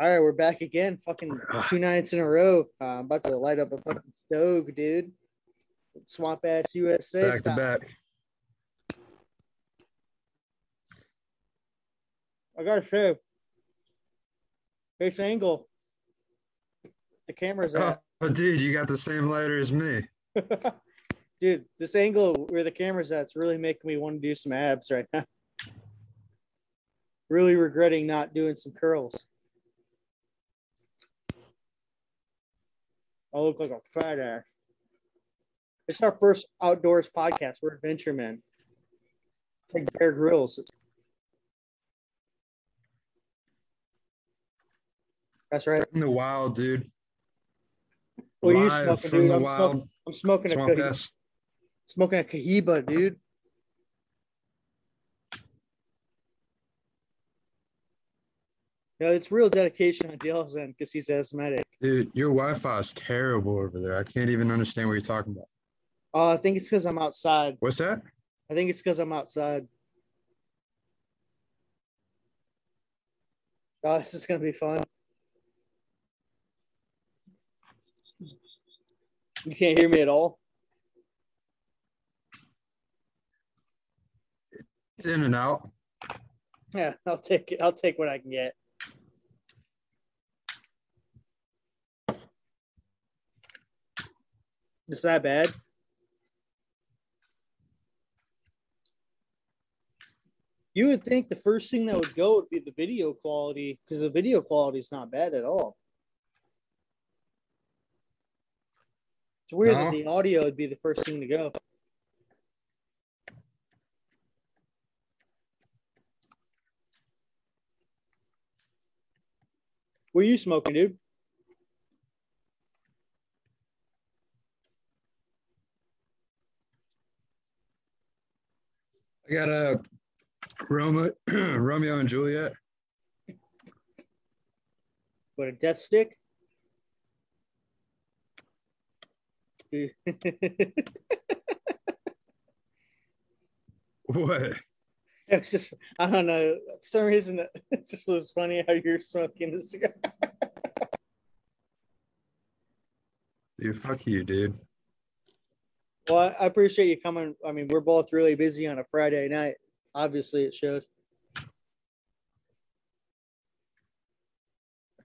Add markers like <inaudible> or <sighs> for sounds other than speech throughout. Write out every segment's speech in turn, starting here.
All right, we're back again. Fucking two nights in a row. Uh, I'm about to light up a fucking stove, dude. Swamp ass USA. Back to back. I gotta show. Face angle. The camera's Oh, <laughs> at. oh, dude, you got the same lighter as me. <laughs> dude, this angle where the camera's at's really making me want to do some abs right now. really regretting not doing some curls. I look like a fat ass. It's our first outdoors podcast. We're adventure men. It's like Bear Grylls. That's right. In the wild, dude. What are you smoking, dude? I'm, smoking, I'm smoking a swamp Cohi- smoking a Cohiba, dude. No, it's real dedication on Dale's end because he's asthmatic. Dude, your Wi-Fi is terrible over there. I can't even understand what you're talking about. Oh, I think it's because I'm outside. What's that? I think it's because I'm outside. Oh, this is gonna be fun. You can't hear me at all. It's in and out. Yeah, I'll take it. I'll take what I can get. Is that bad? You would think the first thing that would go would be the video quality because the video quality is not bad at all. It's weird that the audio would be the first thing to go. What are you smoking, dude? I got a Roma, <clears throat> Romeo and Juliet. What a death stick? <laughs> What? It was just, I don't know. For some reason, it <laughs> just was funny how you're smoking the cigar. Dude, fuck you, dude. Well, I appreciate you coming. I mean, we're both really busy on a Friday night. Obviously, it shows.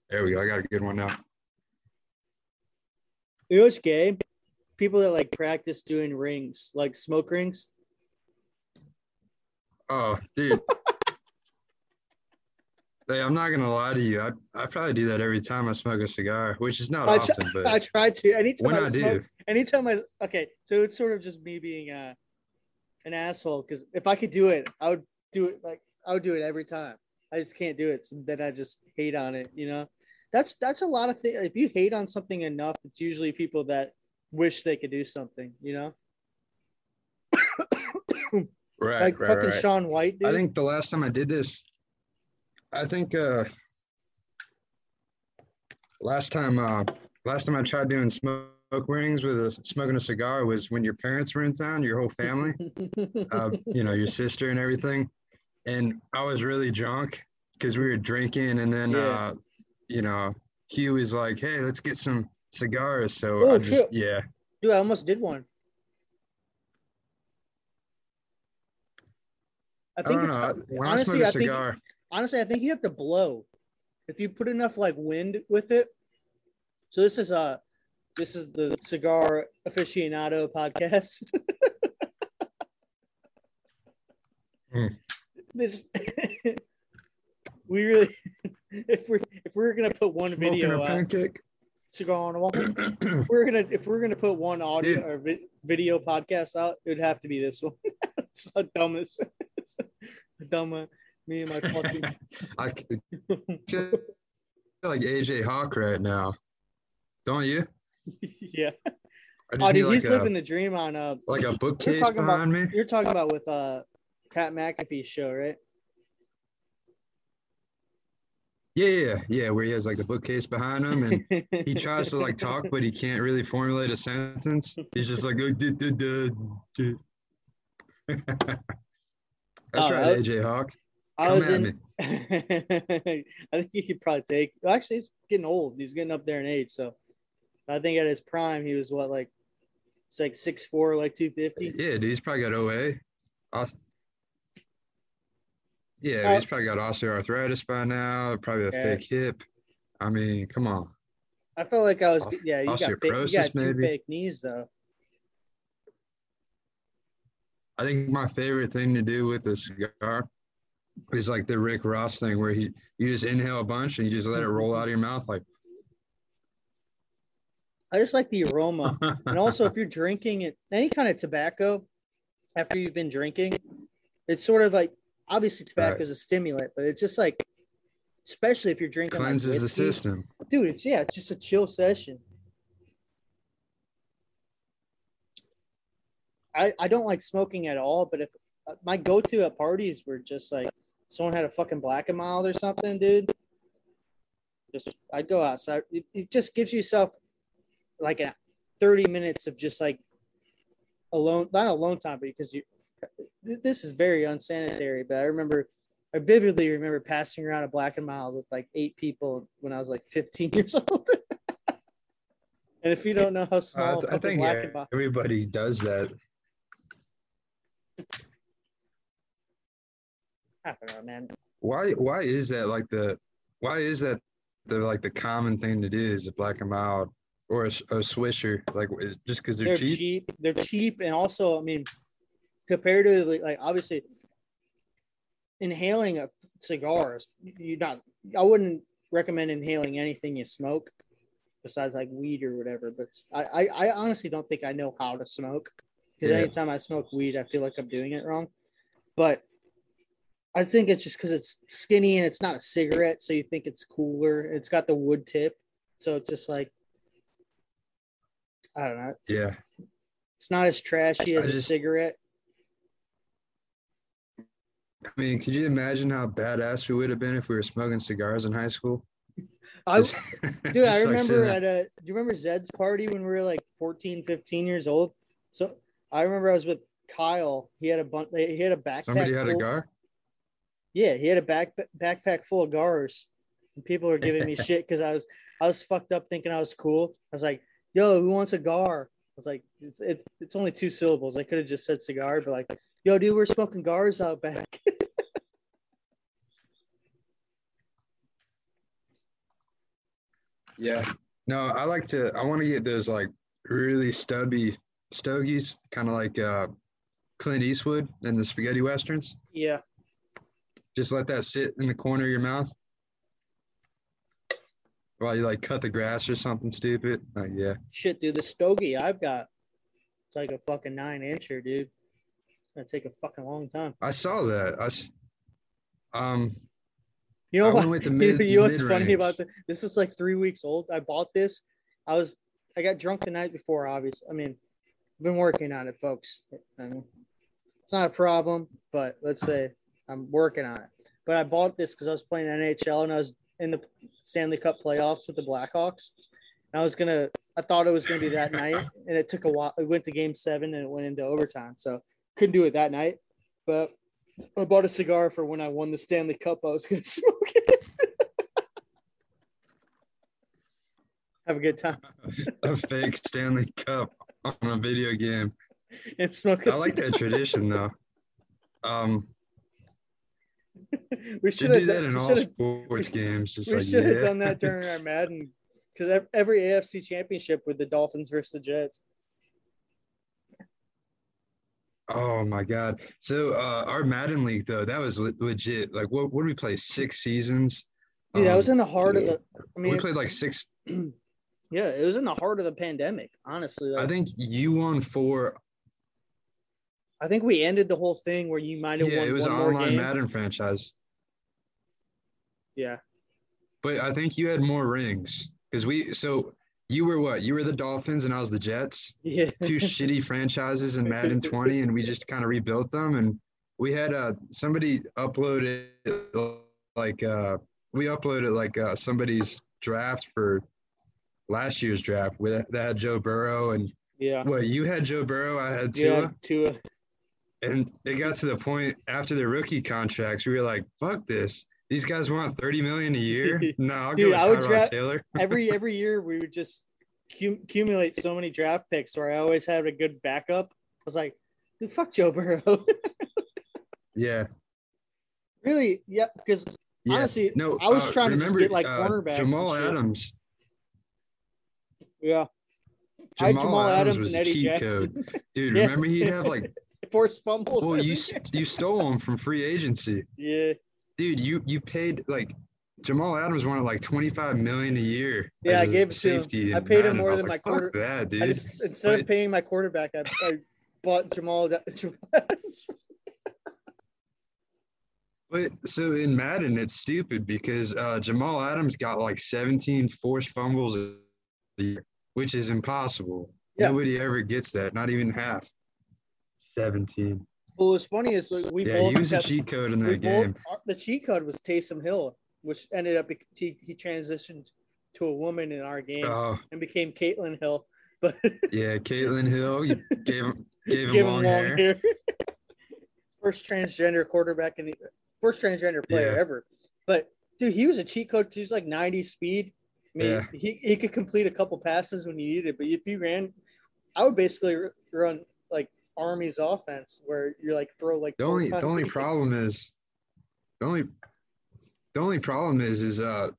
There we go. I got a good one now. Know what's gay? People that like practice doing rings, like smoke rings. Oh, dude. Hey, I'm not gonna lie to you. I, I probably do that every time I smoke a cigar, which is not I, often, try, but <laughs> I try to. Anytime when I, I smoke, do, anytime I okay, so it's sort of just me being uh, an asshole because if I could do it, I would do it like I would do it every time. I just can't do it, so then I just hate on it. You know, that's that's a lot of things. If you hate on something enough, it's usually people that wish they could do something. You know, <coughs> right, like right, fucking right. Sean White. Dude. I think the last time I did this, I think uh last time uh last time I tried doing smoke rings with a smoking a cigar was when your parents were in town, your whole family, <laughs> uh, you know, your sister and everything. And I was really drunk because we were drinking and then Yeah. uh you know, Hugh was like, Hey, let's get some cigars. So Oh, I just shit. yeah. Dude, I almost did one. I I think don't it's know. When honestly, I I smoke a think cigar, honestly, I think you have to blow. If you put enough like wind with it. So this is uh this is the cigar aficionado podcast. <laughs> Hmm. This <laughs> we really <laughs> if we're if we're gonna put one smoking video a out, pancake. cigar on the wall. <clears throat> we're gonna if we're gonna put one audio Dude. or vi- video podcast out, it would have to be this one. it's the dumbest, it's the dumb. Uh, Me and my fucking. <laughs> <laughs> I feel like AJ Hawk right now. Don't you? <laughs> yeah. I Oh, dude, like he's a living the dream on a like a You're bookcase talking about behind me. you're talking about with uh Pat McAfee's show, right? Yeah, yeah, yeah. Where he has like the bookcase behind him, and he tries to like talk, but he can't really formulate a sentence. He's just like, oh, duh, duh, duh, duh. That's Oh, right, AJ Hawk. I Come was in. <laughs> I think he could probably take. Actually, he's getting old. He's getting up there in age. So, I think at his prime, he was what like, it's like six four, like two fifty. Yeah, dude, he's probably got OA. Yeah, Uh, he's probably got osteoarthritis by now. Probably a Yeah. fake hip. I mean, come on. I felt like I was. Yeah, you got fake, you got two maybe? fake knees though. I think my favorite thing to do with a cigar is like the Rick Ross thing, where he you just inhale a bunch and you just let it roll out of your mouth like. I just like the aroma, and also if you're drinking it, any kind of tobacco, after you've been drinking, it's sort of like obviously tobacco Right. is a stimulant, but it's just like, especially if you're drinking like cleanses the system. dude. It's yeah, it's just a chill session. I I don't like smoking at all, but if uh, my go-to at parties were just like someone had a fucking black and mild or something, dude. Just I'd go outside. It, it just gives yourself like a 30 minutes of just like alone, not alone time, but because you. This is very unsanitary, but I remember, I vividly remember passing around a black and mild with like eight people when I was like 15 <laughs> years old. and if you don't know how small th- I think black yeah, everybody does that. I don't know, man. Why? Why is that like the? Why is that the like the common thing to do is a black and mild or a swisher? Like just because they're, They're cheap? cheap. They're cheap, and also, I mean, comparatively, like obviously, inhaling a cigars, you not. I wouldn't recommend inhaling anything you smoke, besides like weed or whatever. But I, I, I honestly don't think I know how to smoke because Yeah. anytime I smoke weed, I feel like I'm doing it wrong. But I think it's just because it's skinny and it's not a cigarette, so you think it's cooler. It's got the wood tip, so it's just like I don't know. Yeah. It's not as trashy I as a just- cigarette. I mean, could you imagine how badass we would have been if we were smoking cigars in high school? I, <laughs> Just- dude, I remember there- at a. Do you remember Zed's party when we were like 14, 15 years old? So I remember I was with Kyle. He had a bunch. He had a backpack. somebody had a gar. Yeah, he had a back backpack full of gars, and people were giving me <laughs> shit because I was I was fucked up thinking I was cool. I was like, "Yo, who wants a gar?" I was like, "It's it's it's only two syllables." I could have just said cigar, but like, "Yo, dude, we're smoking gars out back." <laughs> Yeah. No, I like to. I want to get those like really stubby stogies, kind of like uh, Clint Eastwood in the spaghetti westerns. yeah, Just let that sit in the corner of your mouth while you like cut the grass or something stupid. Like, yeah. shit, dude. The stogie I've got, it's like a fucking nine incher, dude. It's gonna take a fucking long time. I saw that. I um You know I what? the <laughs> you know what's funny about this? This is like three weeks old. I bought this. I was I got drunk the night before. Obviously, I mean, I've been working on it, folks. And it's not a problem, but let's say I'm working on it. But I bought this because I was playing NHL and I was in the Stanley Cup playoffs with the Blackhawks. And I was gonna. I thought it was gonna be that night, and it took a while. It went to Game Seven and it went into overtime, so couldn't do it that night. But I bought a cigar for when I won the Stanley Cup. I was gonna <laughs> smoke it. Have a good time <laughs> a fake Stanley Cup on a video game. and smoke. I like that tradition though. Um, <laughs> we should do have that in all sports <laughs> games. Just we like should have yeah. done that during our <laughs> Madden because every AFC championship with the Dolphins versus the Jets. Oh my God! So uh, our Madden league though, that was le- legit. Like, what? What did we play? Six seasons. Dude, that was Um, in the heart of the. I mean, we played like six. <clears throat> yeah, it was in the heart of the pandemic. Honestly, like, I think you won four. I think we ended the whole thing where you might have Yeah, won it was an online game. Madden franchise, Yeah, but I think you had more rings because we. So you were what? You were the Dolphins and I was the Jets. yeah. two shitty franchises in Madden 20 and we just kind of rebuilt them and we had uh somebody uploaded like uh we uploaded like uh somebody's draft for last year's draft with that had Joe Burrow and Yeah. Well, you had Joe Burrow I had Tua Yeah, Tua. And it got to the point after the rookie contracts, we were like, "Fuck this! These guys want thirty million a year. <laughs> No, I'll Dude, I would Tyrod dra- Taylor." <laughs> every every year we would just cum- accumulate so many draft picks where I always had a good backup. I was like, dude, fuck Joe Burrow. <laughs> Yeah, really? Yeah, because yeah. honestly, no, I was uh, trying to just remember, get like uh, cornerbacks. Jamal. Adams. Yeah. I had Jamal Adams was and Eddie Jackson. Dude, Yeah. remember he'd have like, Forced fumbles. well, you you stole him from free agency. yeah. Dude, you you paid like Jamal Adams wanted like twenty five million a year. Yeah, I gave it to him. safety I paid him more than like, my Fuck quarter- that, dude. Just instead of paying my quarterback, I, I bought Jamal. <laughs> Jamal Adams. But so in Madden, it's stupid because uh, Jamal Adams got like 17 forced fumbles a year, which is impossible. Yeah. Nobody ever gets that, not even half. 17. What was funny is we Yeah, both he was a cheat code in that both- game. the cheat code was Taysom Hill, which ended up he, he transitioned to a woman in our game Oh, and became Caitlin Hill. <laughs> But yeah, Caitlin Hill, you gave him <laughs> gave him give long, hair. <laughs> first transgender quarterback in the first transgender player Yeah. ever. But dude, he was a cheat code. He was like 90 speed. I mean, Yeah. he, he could complete a couple passes when you needed it. But if you ran, I would basically run like Army's offense where you're like throw like The only the only problem is the only the only problem is is uh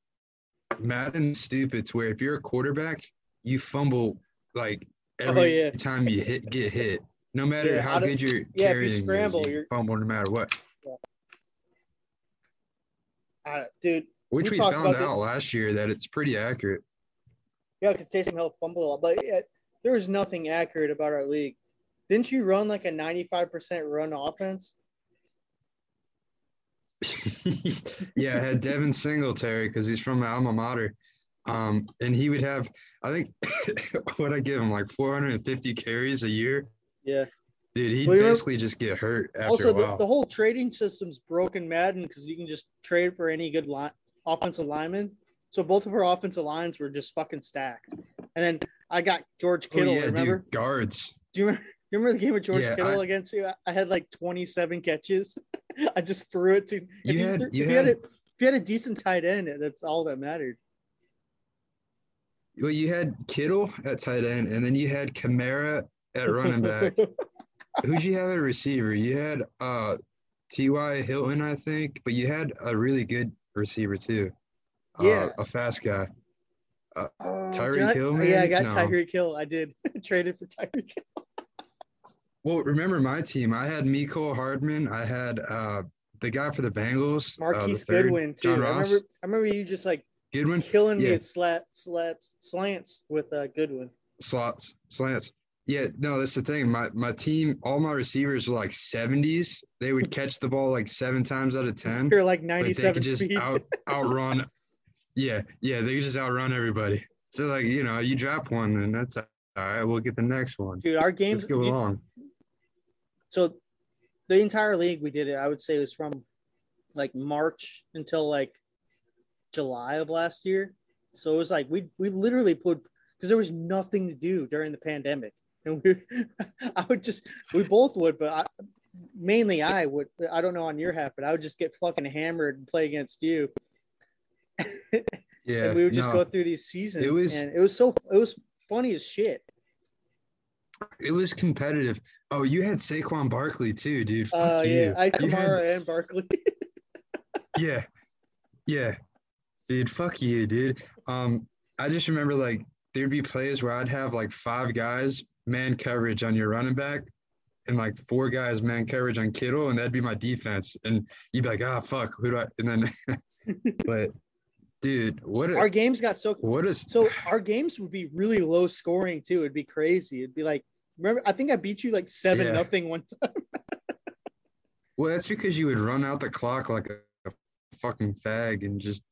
Madden's stupid to where if you're a quarterback, you fumble like every Oh, yeah. time you hit get hit. No matter Yeah, how out of- good you're yeah, if you carrying, is, scramble, you you're- fumble no matter what. Uh, dude, Which We we, found about the- out last year that it's pretty accurate. yeah, because Taysom Hill fumbled a lot, but yeah, there was nothing accurate about our league. Didn't you run like a 95% run offense? <laughs> yeah, I had Devin Singletary because he's from my alma mater. Um, and he would have, I think, <laughs> what I give him like 450 carries a year. Yeah. Dude, he'd Well, you know- basically just get hurt after also, a the, the whole trading system's broken Madden because you can just trade for any good line, offensive lineman. So both of our offensive lines were just fucking stacked. And then I got George oh, Kittle. yeah, remember? dude, guards. Do you remember? You remember the game with George Yeah, Kittle I- against you? I- had like 27 catches. <laughs> I just threw it to. If You had- threw- you if you had had- a, if you had a decent tight end, that's all that mattered. Well, you had Kittle at tight end, and then you had Kamara at running back. <laughs> Who'd you have at receiver? You had uh, T.Y. Hilton, I think, but you had a really good receiver too. Yeah. Uh, a fast guy. Tyreek did I- Hill, Yeah, I got No. Tyreek Hill. I did <laughs> traded for Tyreek Hill. Well, remember my team. I had Mecole Hardman. I had uh, the guy for the Bengals. uh, Marquise third, Goodwin too. I remember. I remember you just like Goodwin. killing me at slat, slats, slants with uh, Goodwin. Slots, slants. Yeah, no, that's the thing. My my team, all my receivers were like 70s. They would catch the ball like seven times out of <laughs> 10. You're like but they 97 could just speed. out outrun. <laughs> Yeah, yeah, they could just outrun everybody. So like you know, you drop one, then that's all right. We'll get the next one. Dude, our games. Let's go along. So the entire league we did it. I would say it was from like March until like July of last year. So it was like we we literally put because there was nothing to do during the pandemic, and we <laughs> I would just we both would, but I, mainly I would. I don't know on your half, but I would just get fucking hammered and play against you. <laughs> Yeah, and we would just no, go through these seasons, It was- and it was so it was funny as shit. It was competitive. Oh, you had Saquon Barkley too, dude. Fuck Uh, you. yeah, I had You had- and Barkley. <laughs> yeah, yeah, dude. Fuck you, dude. Um, I just remember like there'd be plays where I'd have like five guys man coverage on your running back, and like four guys man coverage on Kittle, and that'd be my defense. And you'd be like, ah, fuck, who do I? And then, <laughs> but, dude, what Our games got so what is So our games would be really low scoring too. It'd be crazy. It'd be like remember I think I beat you like seven Yeah. nothing one <laughs> time. well, that's because you would run out the clock like a, a fucking fag and just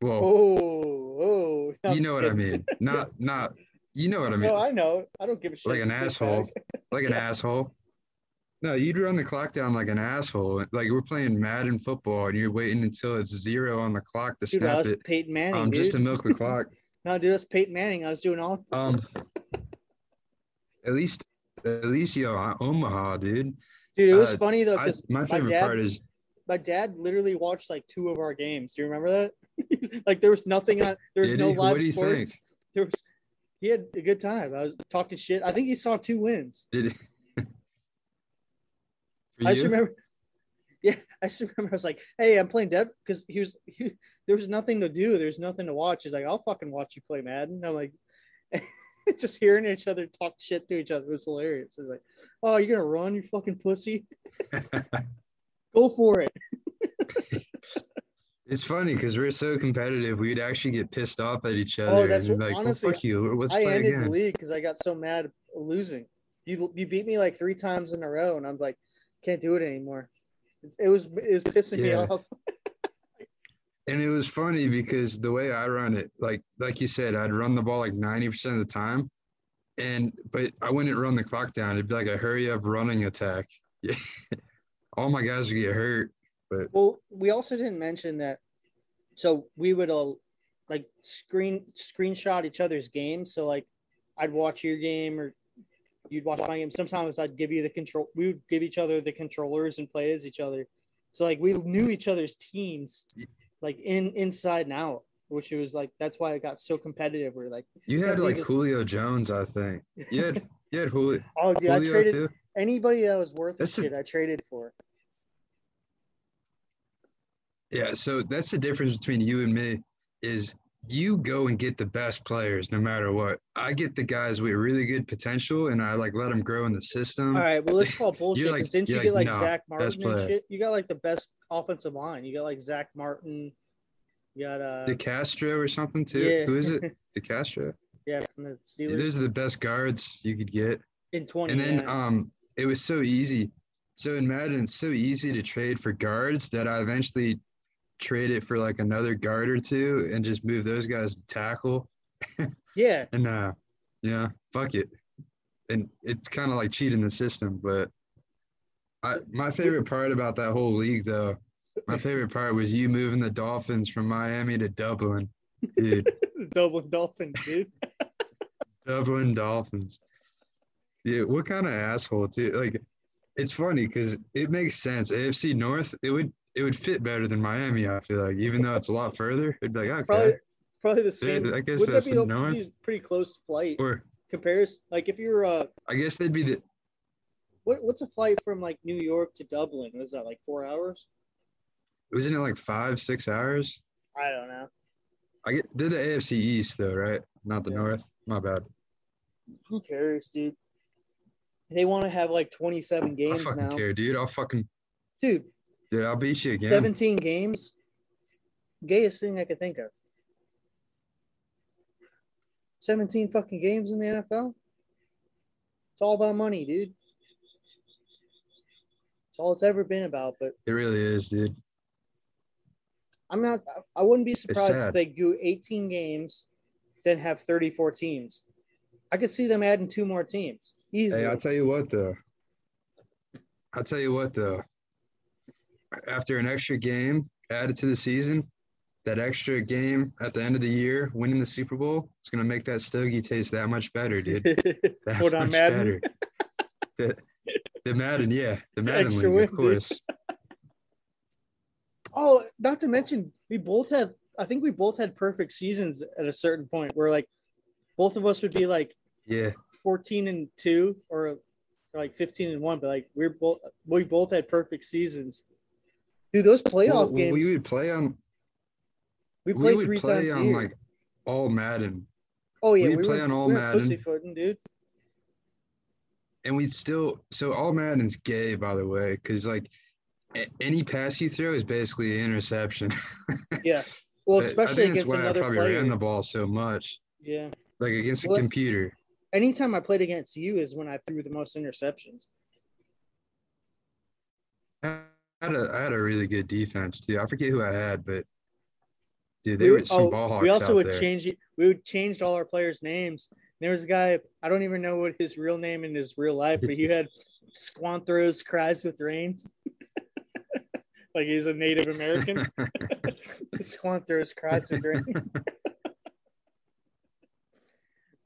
well, Oh, oh. You know what I mean. Not not you know what I mean. No, I know. I don't give a shit. like an if you say asshole. like an <laughs> Yeah. asshole. No, you'd run the clock down like an asshole. Like we're playing Madden football, and you're waiting until it's zero on the clock to Dude, snap it, Peyton Manning, um, dude. just to milk the clock. <laughs> no, dude, that's Peyton Manning. I was doing all. Um, <laughs> At least, at least, yo, Omaha, dude. Dude, it was Uh, funny though I, because my favorite dad- part is my dad literally watched like two of our games. Do you remember that? <laughs> like there was nothing on. There was no he? live you sports. think? There was. He had a good time. I was talking shit. I think he saw two wins. did it. I just remember. <laughs> Yeah, I just remember. I was like, "Hey, I'm playing Dead," because he was. He, there was nothing to do. There's nothing to watch. He's like, "I'll fucking watch you play Madden." I'm like, <laughs> just hearing each other talk shit to each other was hilarious. It's like, "Oh, you're gonna run, you fucking pussy? <laughs> Go for it." It's funny because we're so competitive. We'd actually get pissed off at each oh, other. Oh, that's what- like, well, honestly, fuck you. Let's I ended the league because I got so mad losing. You you beat me like three times in a row, and I'm like, can't do it anymore. It was it was pissing me off. <laughs> And it was funny because the way I run it, like like you said, I'd run the ball like ninety percent of the time, and but I wouldn't run the clock down. It'd be like a hurry up running attack. Yeah, <laughs> all my guys would get hurt. But well, we also didn't mention that. So we would uh, like screen screenshot each other's games. So like, I'd watch your game or you'd watch my game. Sometimes I'd give you the control. We would give each other the controllers and play as each other. So like we knew each other's teams, like in inside and out. Which it was like that's why it got so competitive. We're like, You had like Julio Jones, I think. You had <laughs> you had Julio, oh dude, I traded too. anybody that was worth That's a- shit. I traded for. Yeah, so that's the difference between you and me is you go and get the best players no matter what. I get the guys with really good potential and I like let them grow in the system. All right, well let's call <laughs> bullshit. Like- didn't you get like, Zack Martin and shit? You got like the best offensive line. You got like Zack Martin. You got uh DeCastro or something too. yeah. Who is it? <laughs> DeCastro. Yeah, from the Steelers Those are the best guards you could get. in twenty. And then yeah. um it was so easy. So in Madden, it's so easy to trade for guards that I eventually traded for like another guard or two and just move those guys to tackle. <laughs> yeah, And uh, you know, fuck it. And it's kind of like cheating the system, but I my favorite part about that whole league though, my favorite part was you moving the Dolphins from Miami to Dublin. Dude, <laughs> double Dolphins, dude. <laughs> Dublin Dolphins. Yeah, what kind of asshole too? Like it's funny because it makes sense. AFC North, it would it would fit better than Miami, I feel like, even though it's a lot further. It'd be like, okay. Probably probably the same. I guess Wouldn't that's that be north. pretty close flight Or compares? Like if you're uh, I guess they'd be the what what's a flight from like New York to Dublin? Was that like four hours? wasn't it like five, six hours? I don't know. I get they're the AFC East though, right? Not the Yeah. North. My bad. Who cares, dude? They want to have like 27 games I fucking now, care, dude. I'll fucking dude. Dude, I'll beat you again. 17 games. Gayest thing I could think of. 17 fucking games in the NFL. It's all about money, dude. It's all it's ever been about. But It really is, dude. I'm not. I wouldn't be surprised if they do 18 games, then have 34 teams. I could see them adding two more teams easily. Hey, I'll tell you what though. I'll tell you what though. After an extra game added to the season, that extra game at the end of the year, winning the Super Bowl, it's gonna make that stogie taste that much better, dude. <laughs> That Hold on, much Madden? better. The, the Madden, yeah, the Madden league, of course. Oh, not to mention, we both had. I think we both had perfect seasons at a certain point where like both of us would be like Yeah, 14 and two or, or like 15 and one, but like we're both we both had perfect seasons. Dude, those playoff Well, games we would play on. we We played would three play times on like all Madden, oh yeah, we'd we play were, on all we Madden. dude. and we'd still. So all Madden's gay, by the way, because like any pass you throw is basically an interception. <laughs> Yeah. Well, especially against that's why another I probably player. ran the ball so much, Yeah. like against a computer. Anytime I played against you is when I threw the most interceptions. Uh, I had a I had a really good defense too. I forget who I had, but dude, We they would- were some oh, ball hawks we also would there. change it. We would changed all our players' names. There was a guy I don't even know what his real name in his real life, but he had <laughs> Squanthros cries with rain. <laughs> like he's a Native American. <laughs> Squanthros cries with rain.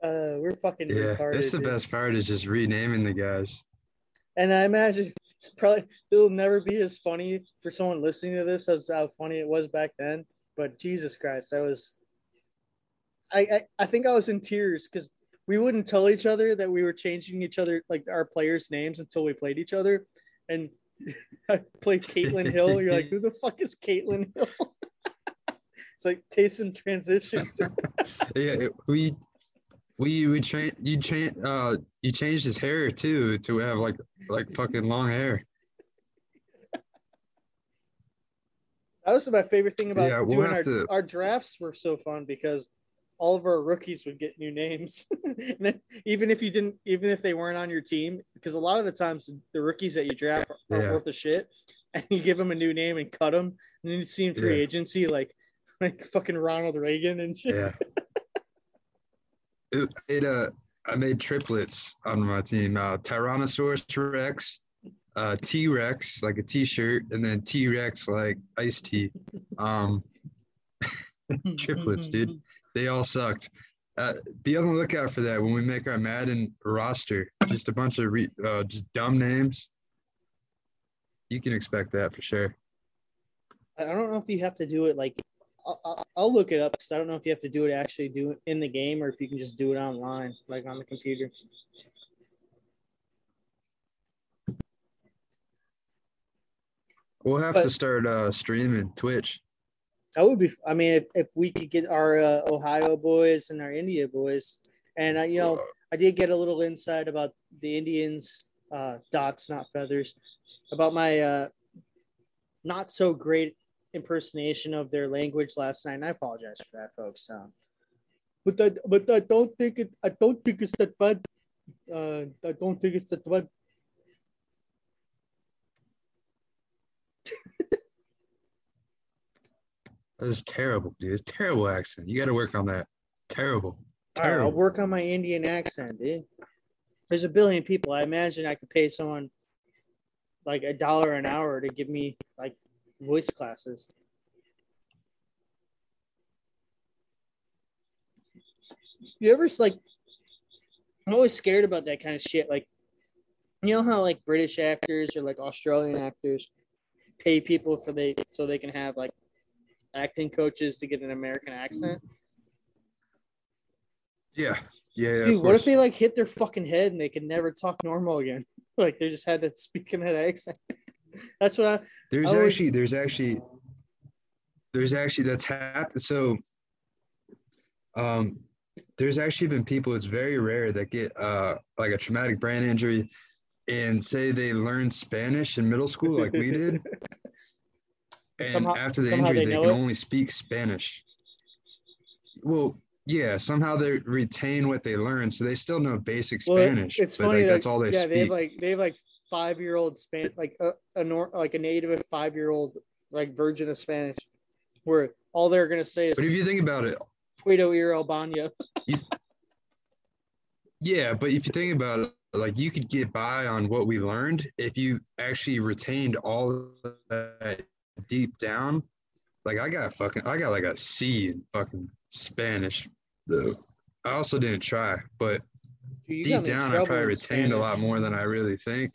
uh, we're fucking yeah, retarded. that's the dude. best part is just renaming the guys. And I imagine it's probably it'll never be as funny for someone listening to this as how funny it was back then. But Jesus Christ, I was I I, I think I was in tears because we wouldn't tell each other that we were changing each other like our players' names until we played each other. And <laughs> I played Caitlin Hill. You're like, who the fuck is Caitlin Hill? <laughs> it's like Taysom transitions. <laughs> yeah, we we we change you change uh you changed his hair too to have like like fucking long hair. That was my favorite thing about Yeah, we'll doing our, to- our drafts were so fun because all of our rookies would get new names. <laughs> and then even if you didn't, even if they weren't on your team, because a lot of the times the rookies that you draft are Yeah. worth of shit, and you give them a new name and cut them, and then you see in free Yeah. agency like like fucking Ronald Reagan and shit. Yeah. <laughs> it, it uh I made triplets on my team. Uh Tyrannosaurus Rex, uh T-Rex, like a t-shirt, and then T-Rex like iced tea. Um <laughs> triplets, dude. They all sucked. Uh, be on the lookout for that when we make our Madden roster. Just a bunch of re- uh, just dumb names. You can expect that for sure. I don't know if you have to do it like. I'll, I'll- look it up because I don't know if you have to do it actually do it in the game or if you can just do it online, like on the computer. We'll have But- to start uh, streaming Twitch. That would be. I mean, if, if we could get our uh, Ohio boys and our India boys, and uh, you know, I did get a little insight about the Indians, uh, dots not feathers, about my uh, not so great impersonation of their language last night. And I apologize for that, folks. Um, but I, but I don't think it. I don't think it's that bad. Uh, I don't think it's that bad. That is terrible, dude. It's terrible accent. You got to work on that. Terrible. All right, I'll work on my Indian accent, dude. There's a billion people. I imagine I could pay someone like a dollar an hour to give me voice classes. You ever like? I'm always scared about that kind of shit. Like, you know how like British actors or like Australian actors pay people for they so they can have like acting coaches to get an American accent. Yeah. Yeah. yeah, Dude, what if they like hit their fucking head and they could never talk normal again? <laughs> like they just had to speak in that accent. That's what I. There's I would- actually, there's actually, there's actually that's happened. So, um, there's actually been people. It's very rare that get uh like a traumatic brain injury, and say they learned Spanish in middle school like we did, <laughs> and Somehow- after the injury they they, can it? only speak Spanish. Well, yeah, somehow they retain what they learned, so they still know basic Well, Spanish. it's but funny like, that that's all they yeah speak. they have like they have like five year old Span like a, a nor- like a native five year old like virgin of Spanish, where all they're gonna say is but if you think about it, Puedo ir al baño. Yeah, but if you think about it, like you could get by on what we learned if you actually retained all that deep down. Like I got fucking, I got like a C in fucking Spanish. Though I also didn't try, but Dude, deep got me in down, I probably in retained a lot more than I really think.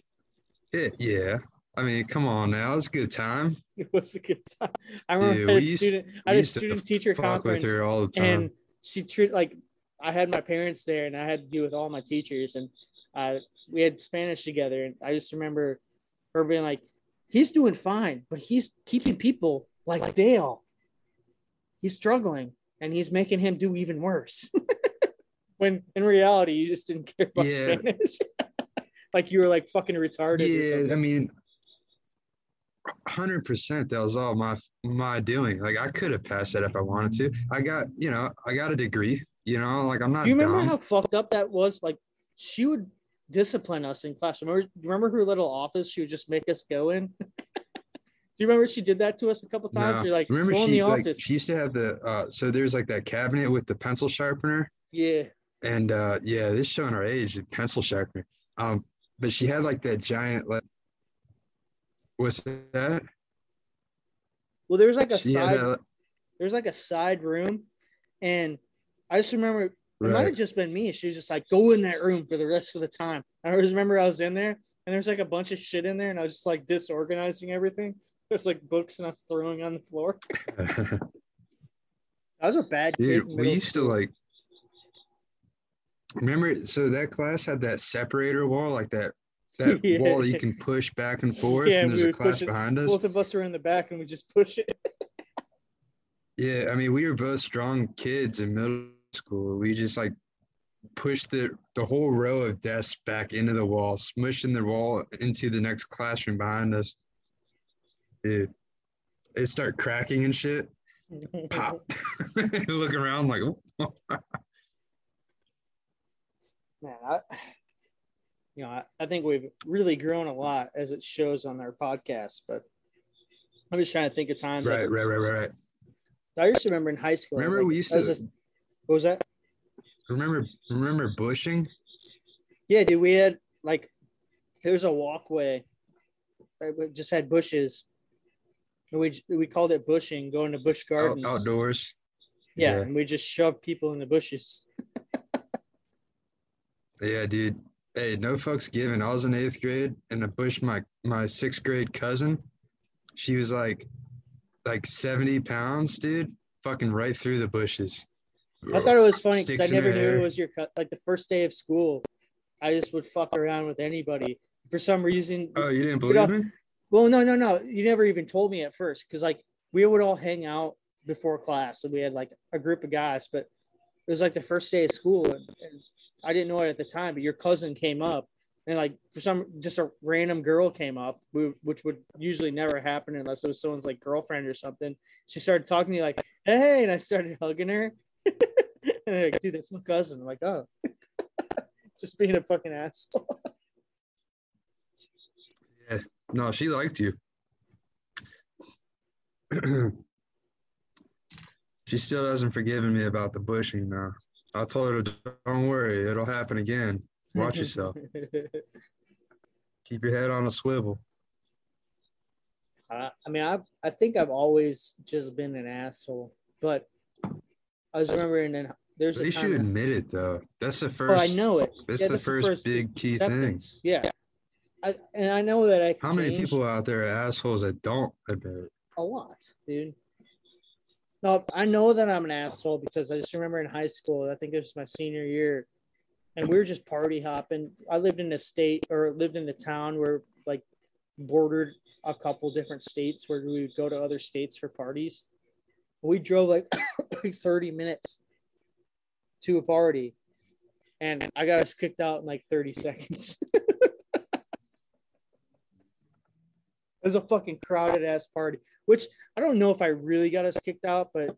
It, yeah, I mean, come on now, it's a good time. <laughs> It was a good time. I remember Yeah, I had a student. I had a to student teacher Fuck with conference. her all the time. and she treated like I had my parents there, and I had to do with all my teachers, and uh, we had Spanish together. And I just remember her being like, "He's doing fine, but he's keeping people like Dale. He's struggling, and he's making him do even worse." <laughs> when in reality, you just didn't care about Yeah. Spanish. <laughs> like you were like fucking retarded. yeah. I mean, hundred percent. That was all my my doing. Like I could have passed that if I wanted to. I got, you know, I got a degree. You know, like I'm not. Do you remember dumb. how fucked up that was? Like she would discipline us in class. Remember, remember her little office? She would just make us go in. <laughs> Do you remember she did that to us a couple times? No. You're like, Remember she the like office. she used to have the uh so there's like that cabinet with the pencil sharpener yeah. and uh yeah this showing our age the pencil sharpener um but she had like that giant like what's that Well, there's like a she side. that, There's like a side room, and I just remember it might have just been me. She was just like, go in that room for the rest of the time. I always remember I was in there, and there's like a bunch of shit in there, and I was just like disorganizing everything. <laughs> There's like books, and I was throwing on the floor. <laughs> I was a bad kid. Dude, in we used to like remember so that class had that separator wall, like that <laughs> that Yeah. wall you can push back and forth, Yeah, and we there's a class behind us. Both of us are in the back, and we just push it. <laughs> Yeah, I mean, we were both strong kids in middle school. We just like pushed the the whole row of desks back into the wall, smushing the wall into the next classroom behind us. Dude, it start cracking and shit. Pop. <laughs> Look around like. Man, I, you know, I, I think we've really grown a lot as it shows on our podcast. But I'm just trying to think of times. like- right, right, right, right, right. I used to remember in high school. Remember like- we used was to just- what was that? remember remember bushing? Yeah, dude, we had like there was a walkway that just had bushes. And we we called it bushing, going to bush Out, gardens. outdoors. yeah, yeah. and we just shoved people in the bushes. Yeah, dude. Hey, no fucks given. I was in eighth grade and I pushed my my sixth grade cousin. She was like like 70 pounds, dude. Fucking right through the bushes. I thought it was funny because I never knew hair. it was your cut. Like the first day of school, I just would fuck around with anybody for some reason. Oh, you didn't believe all- me? Well, no, no, no. You never even told me at first because like we would all hang out before class, and we had like a group of guys. But it was like the first day of school, and, and I didn't know it at the time. But your cousin came up, and like for some just a random girl came up, which would usually never happen unless it was someone's like girlfriend or something. She started talking to me like, "Hey," and I started hugging her. <laughs> and they're like, dude, that's my cousin. I'm like, oh, <laughs> just being a fucking asshole. Yeah no, she liked you. <clears throat> she still hasn't forgiven me about the bushing though. I told her, don't worry, it'll happen again. Watch yourself. <laughs> Keep your head on a swivel. Uh, I mean, I I think I've always just been an asshole, but I was remembering and there's At least you admit it though. That's the oh, first. I know it. That's Yeah, the first big key thing. Yeah, I, and I know that I How many people out there are assholes that don't admit it? a lot, dude. I know that I'm an asshole because I just remember in high school. I think it was my senior year, and we were just party hopping. I lived in a state or lived in a town where like bordered a couple different states where we would go to other states for parties. We drove like <coughs> 30 minutes to a party, and I got us kicked out in like 30 seconds. <laughs> It was a fucking crowded ass party, which I don't know if I really got us kicked out, but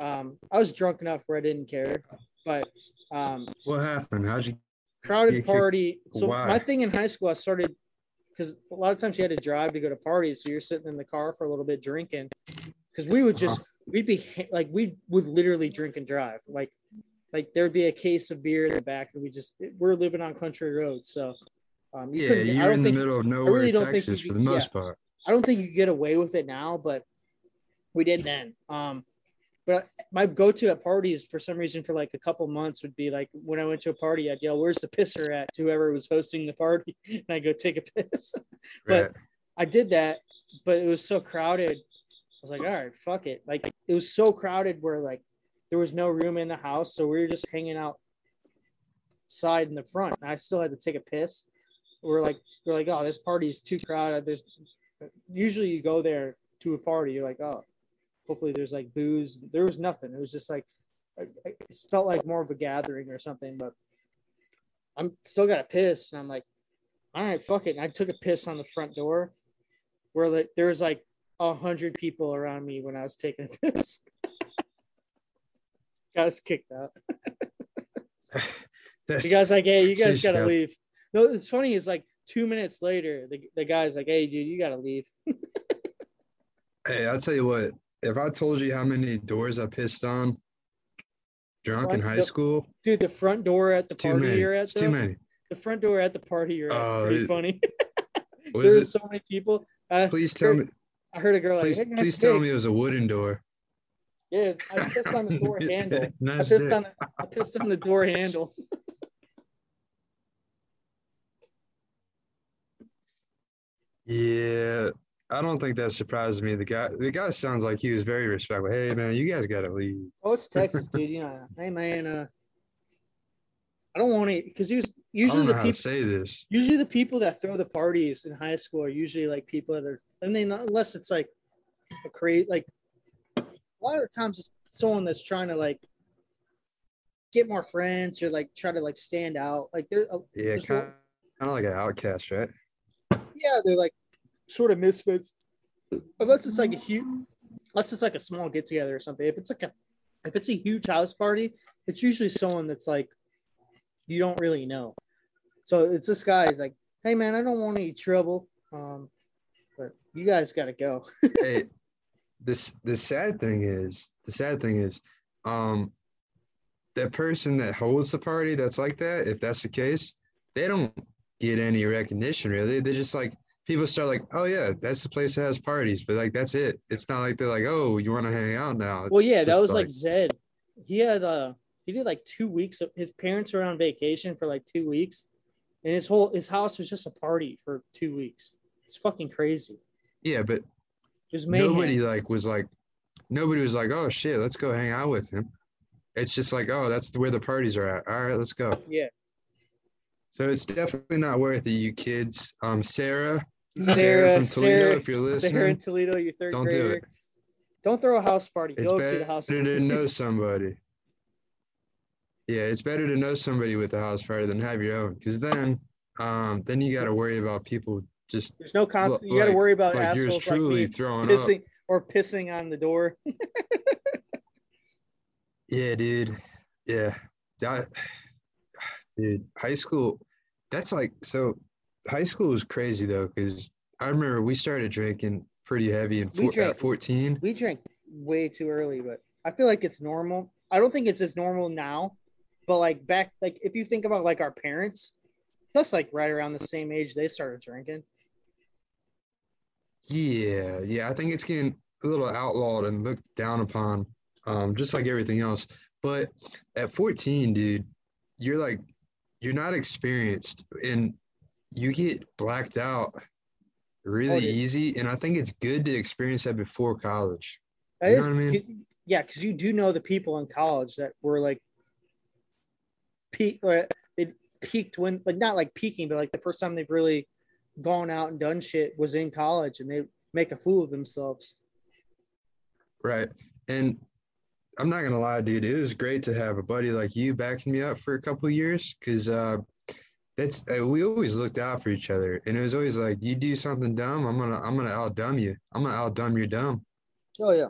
um, I was drunk enough where I didn't care. But um, What happened? How'd you? crowded party. So why? my thing in high school, I started because a lot of times you had to drive to go to parties, so you're sitting in the car for a little bit drinking. Because we would just we'd be like we would literally drink and drive. Like like there'd be a case of beer in the back, and we just we're living on country roads, so. Um, you Yeah, you're in the middle of nowhere, really think Texas, you for the most yeah. part. I don't think you get away with it now, but we did then. Um, but my go-to at parties for some reason for like a couple months would be like when I went to a party, I'd yell, "Where's the pisser at?" to whoever was hosting the party, <laughs> and I go take a piss. <laughs> But- Right. I did that, but it was so crowded. I was like, all right, fuck it. Like it was so crowded where like there was no room in the house, so we were just hanging out side in the front. And I still had to take a piss. We're like, we're like, oh, this party is too crowded. There's usually you go there to a party, you're like, oh, hopefully there's like booze. There was nothing. It was just like it felt like more of a gathering or something. But I'm still got a piss, and I'm like, all right, fuck it. And I took a piss on the front door, where like there was like a hundred people around me when I was taking a piss. <laughs> got us kicked out. <laughs> you guy's like, "Hey, you guys gotta leave." No, it's funny. Is like two minutes later, the, the guy's like, "Hey, dude, you gotta leave." <laughs> hey, I'll tell you what. If I told you how many doors I pissed on drunk in high do- school, Dude, the front door at the party many. you're at, though, too many. the front door at the party you're at, is Oh, pretty it- funny. <laughs> Was there it? so many people. Uh, Please tell me. I heard a girl like, Please, "Hey, nice please tell me it was a wooden door. Yeah, I pissed on the door <laughs> handle. I pissed dick. on the, I pissed on the door handle. Yeah, I don't think that surprises me. The guy, the guy sounds like he was very respectful. Hey, man, you guys gotta leave. Oh, it's Texas, dude. You know, hey man, uh, I don't want to because he was usually the people say this. Usually the people that throw the parties in high school are usually like people that are. I mean, unless it's like a create like a lot of the times it's someone that's trying to like get more friends or like try to like stand out. Like they're yeah, kind of, kind of like an outcast, right? Yeah, they're like sort of misfits. Unless it's like a huge, unless it's like a small get together or something. If it's like a, if it's a huge house party, it's usually someone that's like you don't really know. So it's this guy. He's like, hey man, I don't want any trouble. Um, but you guys got to go. <laughs> hey, this the sad thing is the sad thing is, um, that person that holds the party that's like that. If that's the case, they don't get any recognition really. They're just like people start like, oh yeah, that's the place that has parties, but like that's it. It's not like they're like, oh, you want to hang out now. It's well, yeah, that was like, like Zed. He had uh he did like two weeks of his parents were on vacation for like two weeks, and his whole his house was just a party for two weeks. It's fucking crazy. Yeah, but just nobody like was like nobody was like, oh shit, let's go hang out with him. It's just like, oh, that's where the parties are at. All right, let's go. Yeah. So it's definitely not worth it, you kids. Um, Sarah, Sarah, Sarah from Toledo, Sarah, if you're listening, Sarah in Toledo, you third don't grader. do it. Don't throw a house party. It's Go to the house. Better to know <laughs> somebody. Yeah, it's better to know somebody with a house party than have your own, because then, um, then you got to worry about people just. There's no consequence. You got to worry about like assholes truly like throwing pissing up. or pissing on the door. <laughs> yeah, dude. Yeah, that, dude. High school. That's like so. High school was crazy though, because I remember we started drinking pretty heavy in four, drank, at 14. We drank way too early, but I feel like it's normal. I don't think it's as normal now but like back, like if you think about like our parents, that's like right around the same age they started drinking. Yeah, yeah, I think it's getting a little outlawed and looked down upon, um, just like everything else. But at 14, dude, you're like, you're not experienced, and you get blacked out really oh, easy. And I think it's good to experience that before college. That is, I mean? yeah, because you do know the people in college that were like peak uh, it peaked when like not like peaking, but like the first time they've really gone out and done shit was in college and they make a fool of themselves. Right. And I'm not gonna lie, dude. It was great to have a buddy like you backing me up for a couple years because uh, that's uh, we always looked out for each other, and it was always like you do something dumb, I'm gonna I'm gonna out dumb you. I'm gonna out dumb your dumb. Oh yeah,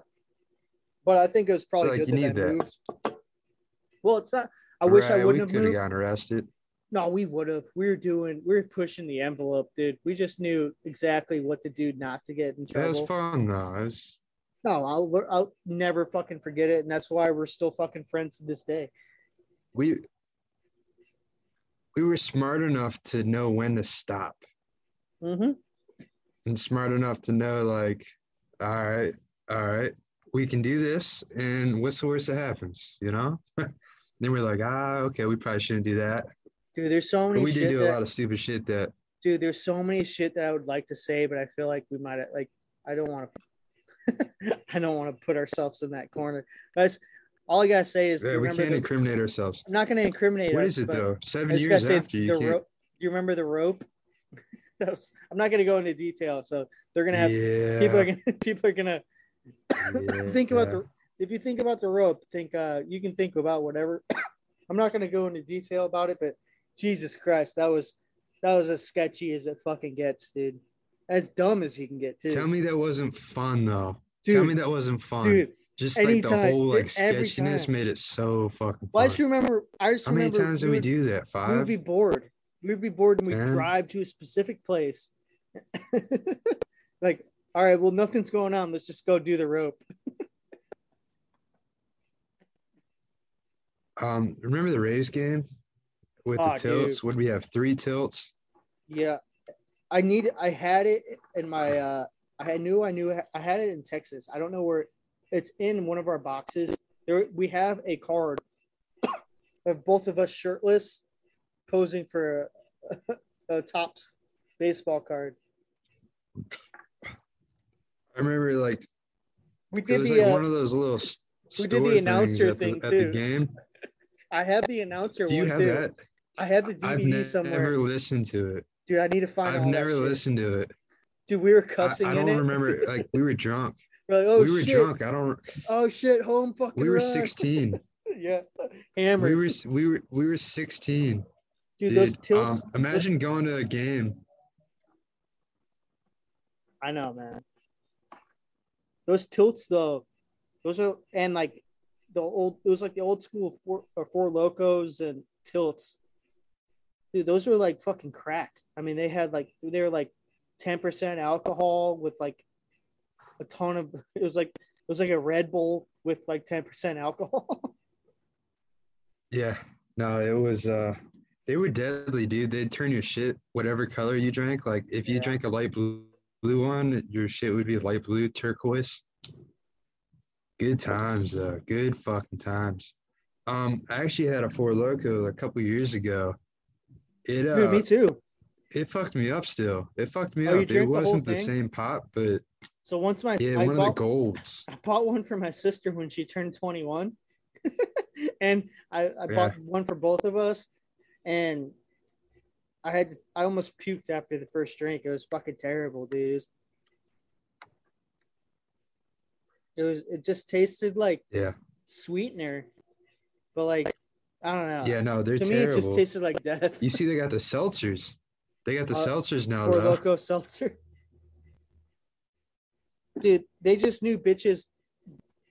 but I think it was probably like good you that need that. Moved. Well, it's not. I wish right, I wouldn't have. Have gotten arrested. No, we would have. We were doing. We were pushing the envelope, dude. We just knew exactly what to do not to get in trouble. It was fun though. It was... No, I'll I'll never fucking forget it, and that's why we're still fucking friends to this day. We we were smart enough to know when to stop. Mm-hmm. And smart enough to know, like, all right, all right, we can do this, and what's the worst that happens, you know? <laughs> then we're like, ah, okay, we probably shouldn't do that. Dude, there's so many. But we did do that, a lot of stupid shit that. Dude, there's so many shit that I would like to say, but I feel like we might like. I don't want to. <laughs> I don't want to put ourselves in that corner. That's all I gotta say is. Yeah, we can't the, incriminate ourselves. I'm not gonna incriminate. What us, is it though? Seven years after you can't. Rope, you remember the rope? <laughs> was, I'm not gonna go into detail, so they're gonna have yeah. people are gonna <laughs> people are gonna yeah. think about the if you think about the rope, think uh, you can think about whatever. <coughs> I'm not going to go into detail about it, but Jesus Christ, that was that was as sketchy as it fucking gets, dude. As dumb as you can get too. Tell me that wasn't fun though. Dude, Tell me that wasn't fun. Dude, just anytime, like the whole like sketchiness made it so fucking. Well, I just remember. I just How remember many times did we do that? Five. We'd be bored. We'd be bored and we'd drive to a specific place. <laughs> like, all right, well, nothing's going on. Let's just go do the rope. <laughs> Um, remember the Rays game with oh, the tilts? Would we have three tilts? Yeah, I need. I had it in my. uh I knew. I knew. I had it in Texas. I don't know where. It's in one of our boxes. There, we have a card <coughs> of both of us shirtless, posing for a, <laughs> a Topps baseball card. I remember like We did the. like uh, one of those little. we did the announcer at the- thing, at too. the game. <laughs> I have the announcer Do you one have too. that? I have the I've DVD ne- somewhere. never listened to it. Dude, I need to find I've never that shit. listened to it. Dude, we were cussing I in don't remember. <laughs> Like we were drunk. We're like, oh we were shit. drunk. I don't. Oh shit, home fucking We were run. 16. <laughs> yeah. Hammered. we were we were we were 16. Dude, those tilts. Um, imagine going to a game. I know, man. Those tilts though, those are and like the old it was like the old school four or four locos and tilts. Dude, those were like fucking crack. I mean, they had like they were like 10% alcohol with like a ton of <laughs> it was like it was like a Red Bull with like 10% alcohol. <laughs> Yeah. No, it was. uh They were deadly, dude. They'd turn your shit whatever color you drank. Like if you Yeah. drank a light blue, blue one, your shit would be light blue turquoise. Good times, though. Good fucking times. Um, I actually had a Four Loco a couple years ago. It uh, Dude, me too. it fucked me up. Still, it fucked me Oh, up. It the wasn't the thing? same pop, but So once my yeah, I one of the bought, golds. <laughs> I bought one for my sister when she turned 21. <laughs> and I, I Yeah. bought one for both of us. And I had I almost puked after the first drink. It was fucking terrible, dude. It was, it was it just tasted like Yeah, sweetener. But like I don't know. yeah. No, they're to me it just tasted like death. You see, they got the seltzers. They got the Uh, seltzers now, Four though. Loco Seltzer. Dude, they just knew bitches.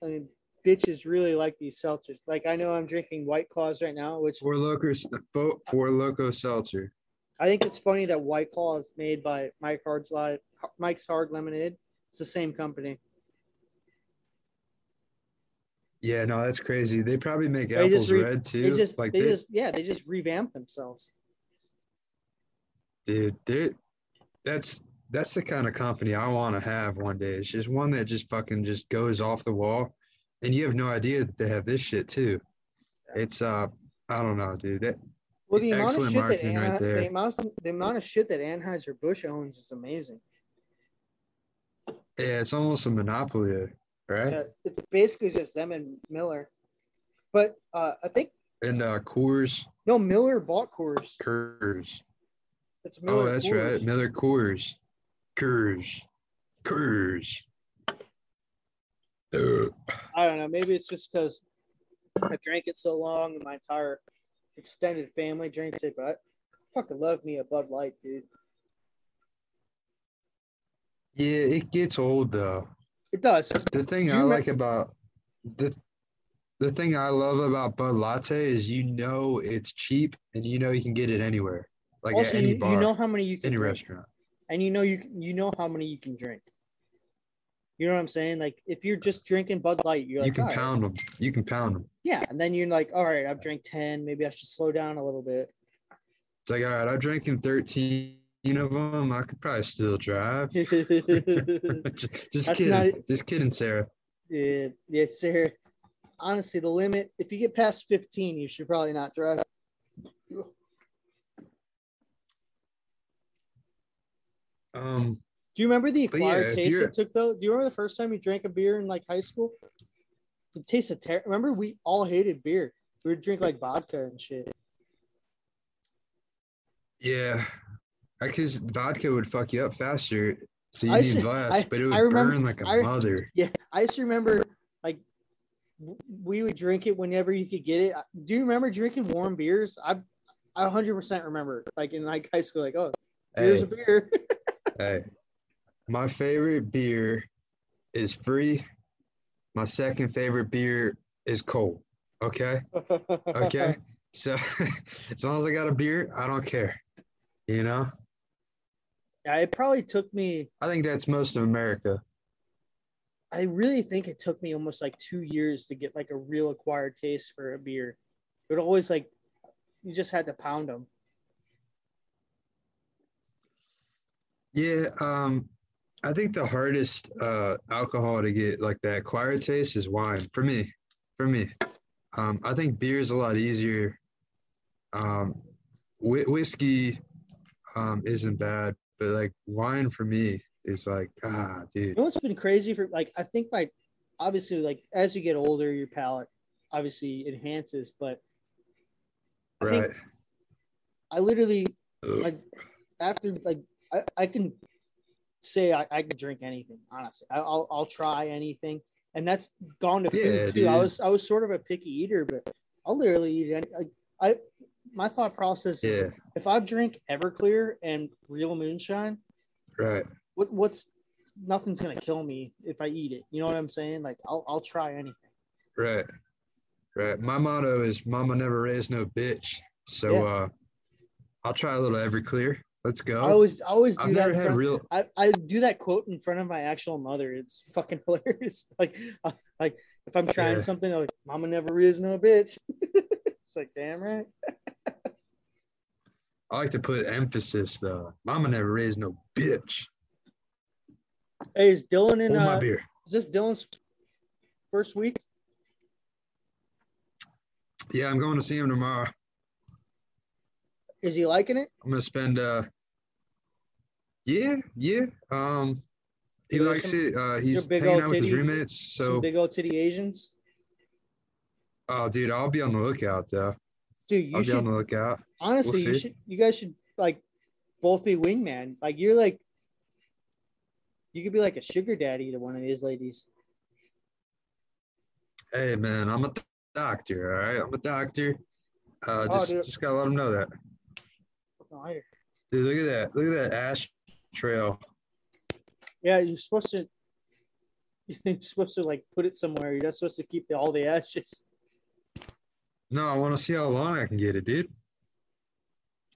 I mean, bitches really like these seltzers. Like I know I'm drinking White Claws right now, which Four Loco, Four Loco Seltzer. I think it's funny that White Claw is made by Mike Hard's Live, Mike's Hard Lemonade. It's the same company. Yeah, no, that's crazy. They probably make They apples re- red too. They just, like they they, just, yeah, they just revamp themselves. dude, that's that's the kind of company I want to have one day. It's just one that just fucking just goes off the wall, and you have no idea that they have this shit too. It's uh, I don't know, dude. That Well, the amount of shit that marketing right the amount, the amount of shit that Anheuser Busch owns is amazing. yeah, it's almost a monopoly, right? Yeah, it's basically just them and Miller. But uh, I think And uh, Coors, no Miller bought Coors. Coors. It's Miller. oh, that's Coors. right, Miller Coors, Coors, Coors. Uh, I don't know. Maybe it's just because I drank it so long and my entire extended family drinks it. But I fucking love me a Bud Light, dude. yeah, it gets old though. It does. The thing Do I like about the the thing I love about Bud Latte is you know it's cheap and you know you can get it anywhere, like also, at any you, bar, you know how many you can any drink, restaurant. and you know you can- you know how many you can drink. You know what I'm saying? Like if you're just drinking Bud Light, you're like, you can "All right." pound them. You can pound them. yeah, and then you're like, all right, I've drank ten. Maybe I should slow down a little bit. It's like, all right, I've drinking thirteen of them. I could probably still drive. <laughs> <laughs> just just kidding. not- Just kidding, Sarah. yeah, yeah, Sarah. Honestly, the limit, if you get past 15, you should probably not drive. Um, Do you remember the But yeah, acquired taste it took though? Do you remember the first time you drank a beer in like high school? It tasted terrible. Remember, we all hated beer. We would drink like vodka and shit. yeah, because vodka would fuck you up faster. So you I need should- less, I- but it would I remember- burn like a I- mother. <laughs> Yeah, I just remember like we would drink it whenever you could get it. Do you remember drinking warm beers? I, I 100% remember like in like high school, like oh, here's Hey, a beer. <laughs> hey, my favorite beer is free. My second favorite beer is cold. Okay. <laughs> Okay. so as long as I got a beer, I don't care. You know, yeah, it probably took me. I think that's most of America. I really think it took me almost like two years to get like a real acquired taste for a beer. It would always like you just had to pound them. Yeah, um, I think the hardest uh, alcohol to get like that acquired taste is wine for me. For me, um, I think beer is a lot easier. Um, whi- whiskey um, isn't bad, but like wine for me, is like ah, dude. You know what's been crazy for like I think my obviously like as you get older, your palate obviously enhances, but I Right. think I literally Ugh. like after like I, I can say I, I can drink anything honestly I, I'll, I'll try anything and that's gone to food Yeah, too i was i was sort of a picky eater but i'll literally eat any like i my thought process is if i drink everclear and real moonshine Right. what what's nothing's gonna kill me if i eat it you know what i'm saying like i'll, I'll try anything Right. Right. My motto is "Mama never raised no bitch." So Yeah. uh, I'll try a little Everclear. Let's go. i always I always do I've that never had front- real. I, I do that quote in front of my actual mother. It's <laughs> fucking hilarious. <laughs> Like, I- like if I'm trying Yeah. something, I'm like, "Mama never is no bitch." <laughs> it's like, damn right. I like to put emphasis though. Mama never raised no bitch. Hey, is Dylan in? Hold my Uh, beer. is this Dylan's first week? Yeah, I'm going to see him tomorrow. Is he liking it? I'm gonna spend. uh Yeah, yeah. Um, he There's likes some- it. Uh, he's big hanging out with his titty- roommates. So, big old titty Asians, oh, dude, I'll be on the lookout though. dude. You I'll be on the lookout. Honestly, you should. You guys should like both be wingman. Like you're like, you could be like a sugar daddy to one of these ladies. Hey, man, I'm a doctor. All right, I'm a doctor. Uh, Oh, just dude. just gotta let them know that. Dude, look at that. Look at that ash trail. Yeah, you're supposed to. <laughs> You're supposed to like put it somewhere. You're not supposed to keep the, all the ashes. No, I want to see how long I can get it, dude.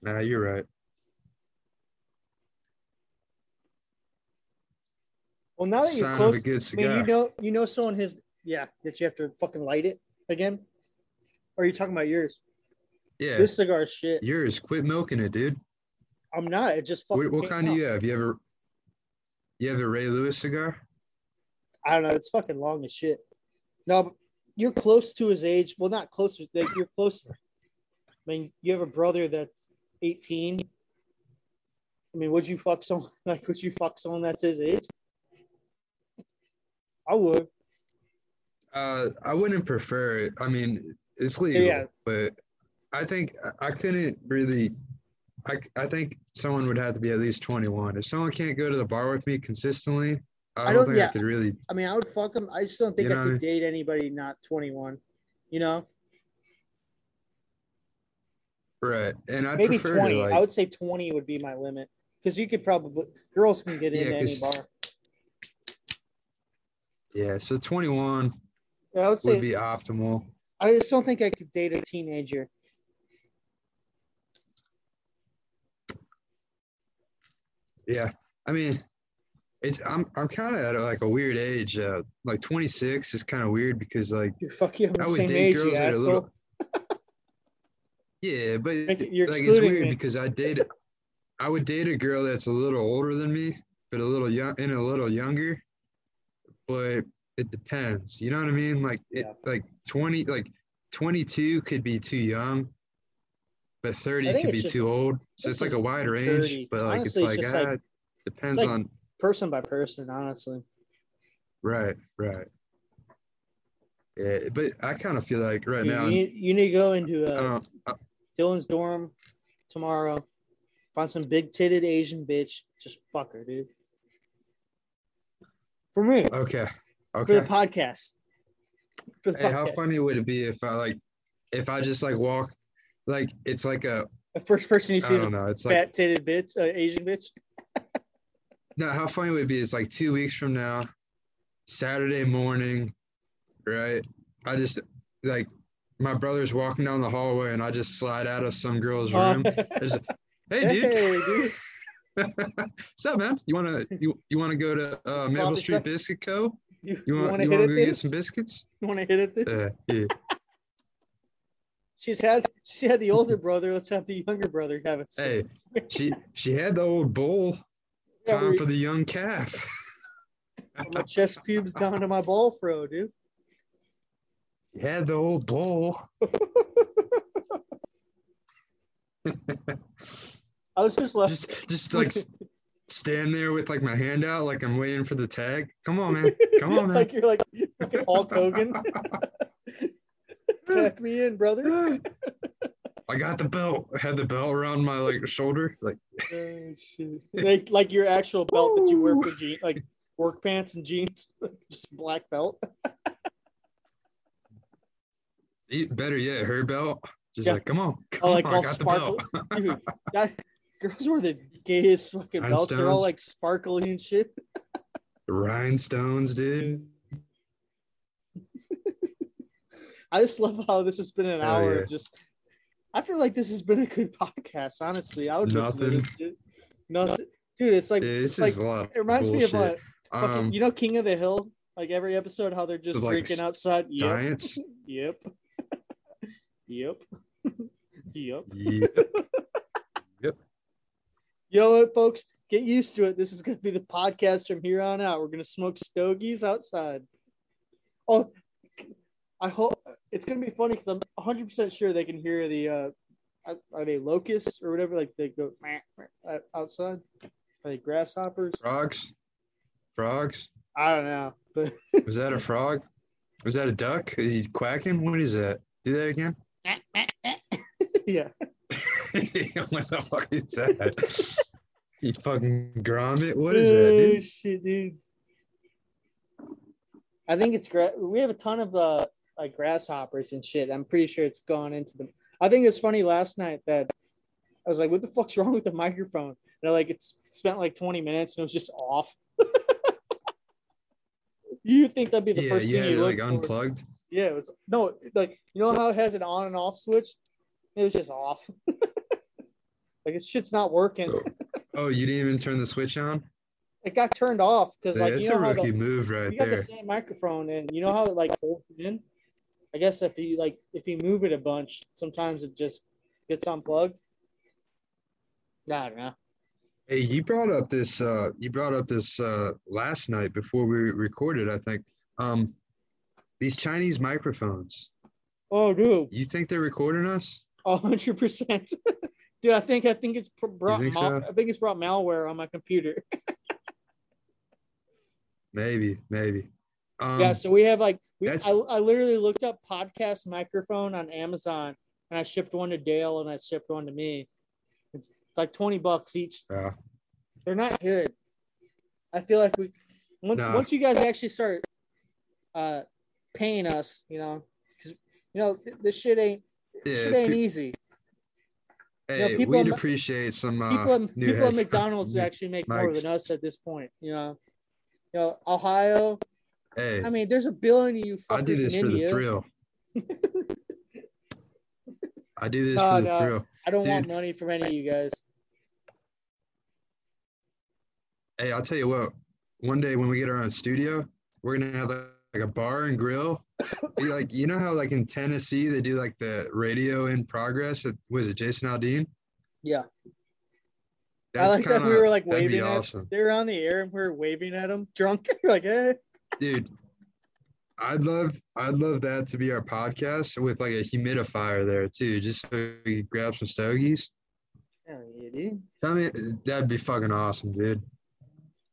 Nah, you're right. Well, now that you're Sign of close, good I mean, cigar. you know, you know, someone has, yeah, that you have to fucking light it again. Or are you talking about yours? yeah, This cigar is shit. yours. Quit milking it, dude. I'm not. It just fucking. What, what came kind do out. you have? You have a you have a Ray Lewis cigar? I don't know. It's fucking long as shit. No, but you're close to his age. Well, not close. Like you're close. I mean, you have a brother that's 18. I mean, would you fuck someone <laughs> like? Would you fuck someone that's his age? I would. Uh, I wouldn't prefer it. I mean, it's legal, Yeah. but I think I couldn't really. I, I think someone would have to be at least 21. If someone can't go to the bar with me consistently, I I don't, think yeah. I could really. I mean, I would fuck them. I just don't think You I could I date anybody not 21. You know, Right, and I maybe 20. to like. I would say 20 would be my limit because you could probably girls can get Yeah, into any bar. Yeah, so 21 Yeah, I would say would be optimal. I just don't think I could date a teenager. Yeah, I mean, it's I'm I'm kind of at like a weird age. Uh, like 26 is kind of weird because like fuck You're fucking I would date age, girls that are a little. Yeah, but Like, like you're it's weird me. because I date <laughs> I would date a girl that's a little older than me, but a little young and a little younger. But it depends. You know what I mean? Like it Yeah. like 20 like 22 could be too young, but 30 could be just- too old. So it's like a wide range, but like Honestly, it's like, just like- ah, depends like- on Person by person, honestly. right, right. Yeah, but I kind of feel like right You, now you, need, you need to go into Dylan's dorm tomorrow. Find some big titted Asian bitch. Just fuck her, dude. For me, okay. Okay. For the podcast. For the Hey, how funny would it be if I like, if I just like walk, like it's like a, The first person you see is a know, it's like fat titted bitch, uh, Asian bitch. <laughs> no, how funny would it be? It's like two weeks from now, Saturday morning, right? I just like my brother's walking down the hallway and I just slide out of some girl's room. There's hey, dude, <laughs> hey, dude. <laughs> what's up, man? You wanna you you wanna go to uh, Maple Street Biscuit Co? You, You want to hit wanna at get some biscuits? You want to hit at this? Yeah, yeah. She's had she had the older brother. Let's have the younger brother have it. Hey, she she had the old bull. Yeah, Time we- for the young calf. <laughs> my chest pubes down to my ball fro, dude. Had the old bull. I was just left. Just just like stand there with like my hand out, like I'm waiting for the tag. Come on, man. Come on, <laughs> man. like you're like fucking Hulk Hogan. <laughs> Tag me in, brother. <laughs> I got the belt. I had the belt around my like shoulder. Like Oh, shit. Like, like your actual belt that you wear for jeans, like work pants and jeans, just black belt. Better yet, her belt. Just Yeah. like, come on. Come Oh, like on, I all got the sparkle. belt. <laughs> Dude, that, girls wear the gayest fucking belts. They're all like sparkly and shit. Rhinestones, dude. <laughs> I just love how this has been an Hell hour yeah. just. I feel like this has been a good <laughs> podcast. Honestly, I would listen to Nothing. this shit. Nothing, dude. It's like this like, is a lot. it reminds me of bullshit. like fucking, um, you know King of the Hill. Like every episode, how they're just like, drinking outside. Yep, Giants. Yep, yep, <laughs> yep. Yeah. You know what, folks? Get used to it. This is going to be the podcast from here on out. We're going to smoke stogies outside. Oh, I hope it's going to be funny because I'm 100% sure they can hear the, uh, are- are they locusts or whatever? Like they go "Meh, meh," outside? Are they grasshoppers? Frogs. Frogs. I don't know. But Was that a frog? Was that a duck? Is he quacking? What is that? Do that again. <laughs> yeah. <laughs> what the fuck is that? you fucking grommet? What is that, Oh, dude? shit, dude. I think it's gra- we have a ton of uh like grasshoppers and shit. I'm pretty sure it's gone into them. I think it's funny last night that I was like, "What the fuck's wrong with the microphone?" And I like it's spent like 20 minutes and it was just off. <laughs> you think that'd be the Yeah, first you thing you it look like for? Yeah, it was no like you know how it has an on and off switch. It was just off. <laughs> like this shit's not working. Oh, you didn't even turn the switch on? It got turned off because like That's you know a how the, move right you got the same microphone and you know how it like holds it in i guess if you like if you move it a bunch sometimes it just gets unplugged i don't know Hey, you brought up this uh you brought up this uh last night before we recorded, I think. Um these Chinese microphones. oh dude You think they're recording us? a hundred percent <laughs> dude i think i think it's brought think mal- so? i think it's brought malware on my computer <laughs> Maybe, maybe. Um yeah so we have like we, I, I literally looked up podcast microphone on amazon and i shipped one to dale and i shipped one to me it's like 20 bucks each yeah. they're not good. I feel like we once Nah. once you guys actually start uh paying us, you know, because you know this shit ain't Yeah, shit ain't pe- easy. hey, people we'd at- appreciate some uh, People at, people at. McDonald's actually make more than us at this point. You know, you know Ohio. Hey, I mean, there's a billion of you I do this for India. the thrill. <laughs> I do this No, for the no. thrill. I don't want money from any of you guys. Hey, I'll tell you what. One day when we get our own studio, we're gonna have like, a bar and grill. Be like you know how like in Tennessee they do like the radio in progress. Was it Jason Aldean? Yeah, I That's like that we were like waving at. awesome, They were on the air and we were waving at them, drunk. <laughs> Like, hey. dude. I'd love I'd love that to be our podcast with like a humidifier there too, just so we could grab some stogies. Hell yeah, dude. Tell me that'd be fucking awesome, dude.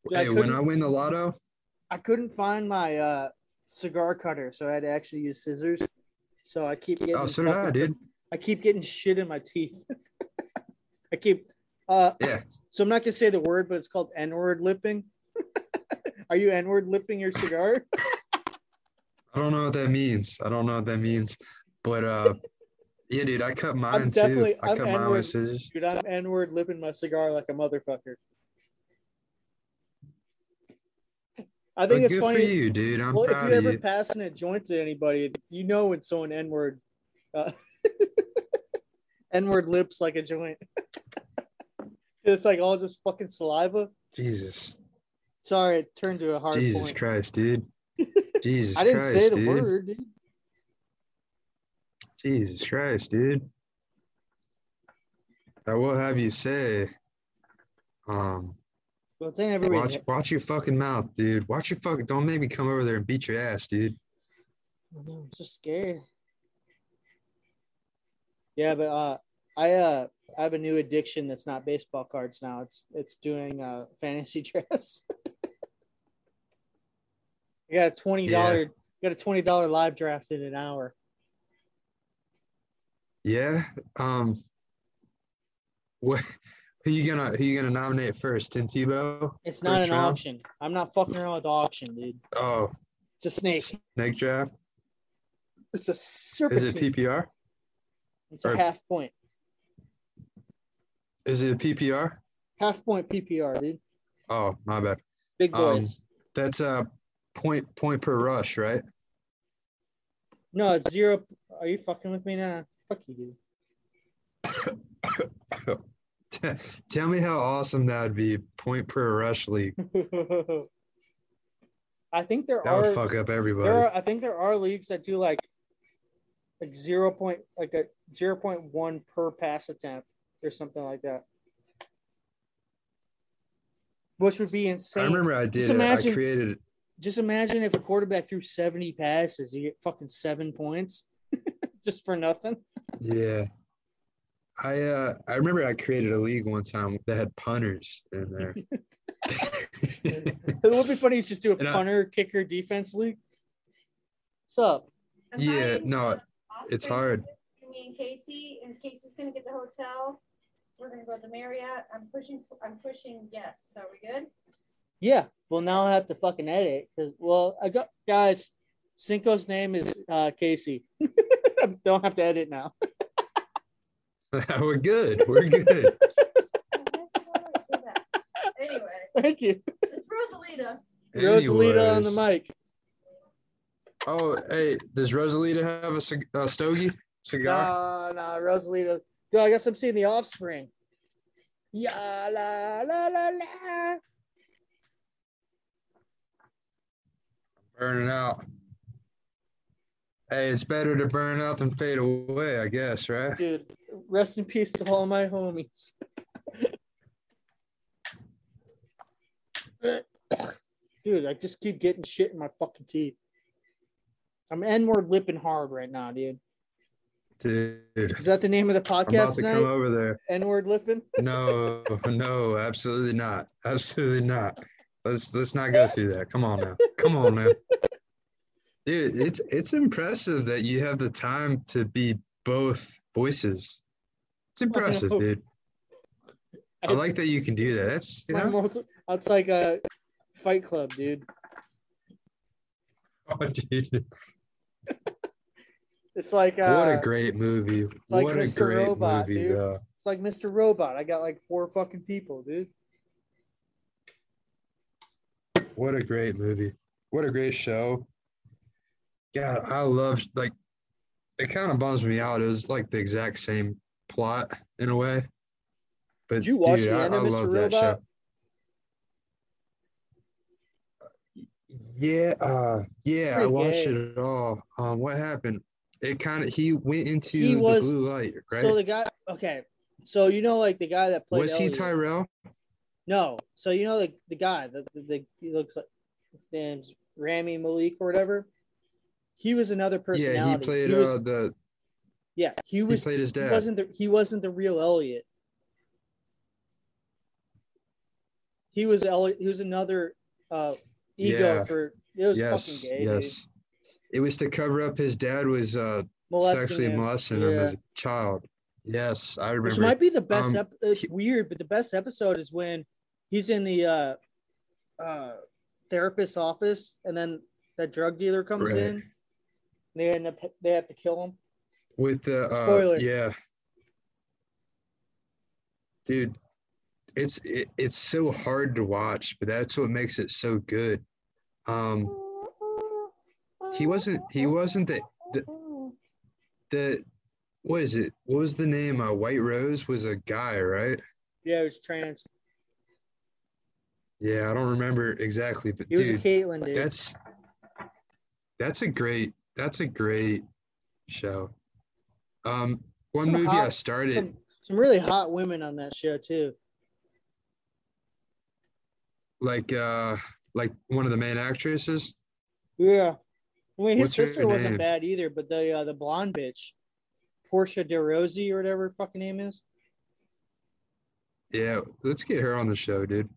Dude, I hey, when I win the lotto, I couldn't find my uh, cigar cutter, so I had to actually use scissors. So I keep getting oh, so did I, dude. I keep getting shit in my teeth. <laughs> I keep. Uh, Yeah, so I'm not gonna say the word, but it's called N-word lipping. <laughs> Are you N-word lipping your cigar? <laughs> I don't know what that means. I don't know what that means, but uh, yeah, dude, I cut mine definitely- too. I I'm cut mine N-word. with scissors. Dude, I'm N-word lipping my cigar like a motherfucker. I think But it's good funny. for you, dude. I'm well, if proud you of ever you. passing a joint to anybody, you know when someone N-word, uh, <laughs> N-word lips like a joint. <laughs> it's like all just fucking saliva. Jesus, Sorry, it turned to a hard Jesus point. Christ, dude. <laughs> Jesus I didn't Christ, say the dude. word, dude. Jesus Christ, dude. I will have you say, um, Well, it's in everybody's. watch watch your fucking mouth, dude. Watch your fucking. Don't make me come over there and beat your ass, dude. I know, I'm so scared. Yeah, but uh, I uh, I have a new addiction that's not baseball cards now. It's it's doing uh fantasy <laughs> drafts. I got a twenty dollar got a twenty dollar live draft in an hour. Yeah. Um. What? Who you gonna who you gonna nominate first? Tim Tebow? It's not an round? auction. I'm not fucking around with auction, dude. Oh, It's a snake. snake draft. It's a Is serpentine. it PPR? it's a half point. Is it a PPR? Half point PPR, dude. Oh, my bad. Big Um, boys. That's a point point per rush, right? no, it's zero. Are you fucking with me now? Fuck you, <coughs> <coughs> <laughs> Tell me how awesome that would be. Point per rush league. <laughs> I think there That are would fuck up everybody. are I think there are leagues that do like like zero point like a zero point one per pass attempt or something like that. Which would be insane. I remember I did it. imagine- I created it. Just imagine if a quarterback threw 70 passes, you get fucking seven points <laughs> just for nothing. Yeah. I uh I remember I created a league one time that had punters in there. <laughs> <laughs> It would be funny to just do a And I- punter, kicker, defense league. What's up? I'm yeah, no, it's hard. Me and Casey, and Casey's gonna get the hotel. We're gonna go to the Marriott. I'm pushing. I'm pushing. Yes. Are we good? Yeah. Well, now I have to fucking edit because, well, I got guys. Cinco's name is uh, Casey. <laughs> Don't have to edit now. <laughs> We're good. We're good. anyway, <laughs> Thank you, it's Rosalita. Rosalita on the mic. Oh, hey, does Rosalita have a, cig- a stogie cigar? Nah, nah, Rosalita. Yo, I guess I'm seeing the offspring. Yeah, la la la la. Burning out. Hey, it's better to burn out than fade away, I guess, right? Dude, rest in peace to all my homies. Dude, I just keep getting shit in my fucking teeth. I'm N-word lipping hard right now, dude. Dude, Is that the name of the podcast I'm about to come over there. N-word lipping? No, <laughs> no, absolutely not. Absolutely not. Let's let's not go through that. Come on now. Come on now. Dude, it's it's impressive that you have the time to be both voices. It's impressive, dude. I like that you can do that. That's you know, multi- It's like a fight club, dude. <laughs> oh, dude. <laughs> It's like uh, what a great movie. like what a great Robot, movie, dude. though. It's like Mr. Robot. I got like four fucking people, dude. What a great movie. What a great show. God, I love like it kind of bums me out. It was like the exact same plot in a way. But Did you watch dude, the I, end of I Mr. love that Robot? show. Yeah, uh yeah, I watched gay. it all. Um what happened? It kind of he went into He the blue light, right? So the guy, okay. So you know, like the guy that played. was he Tyrell? No. So you know the the guy that the, the he looks like his name's Rami Malek or whatever. He was another personality. Yeah, he played He was, uh the yeah, he he was. played his He dad. wasn't the he wasn't the real Elliot. He was Elliot. He was another uh ego Yeah. for. It was yes, fucking gay. yes. It was to cover up his dad was uh. Molesting sexually him. molesting him as a child. Yes, I remember. Which might be the best. Um, ep- it's he- weird, but the best episode is when he's in the uh, uh, therapist's office, and then that drug dealer comes Right. in. They end up. They have to kill him. with the uh, yeah, dude, it's it, it's so hard to watch, but that's what makes it so good. Um, he wasn't he wasn't the the, the what is it? What was the name? Uh, White Rose was a guy, right? Yeah, he was trans. Yeah, I don't remember exactly, but He was dude, Caitlyn dude. that's that's a great that's a great show. Um, one Some movie I started. some some really hot women on that show too. like uh like one of the main actresses Yeah. I mean, his What's sister wasn't bad either, but the uh, the blonde bitch, Portia de Rossi or whatever her fucking name is. Yeah, let's get her on the show, dude.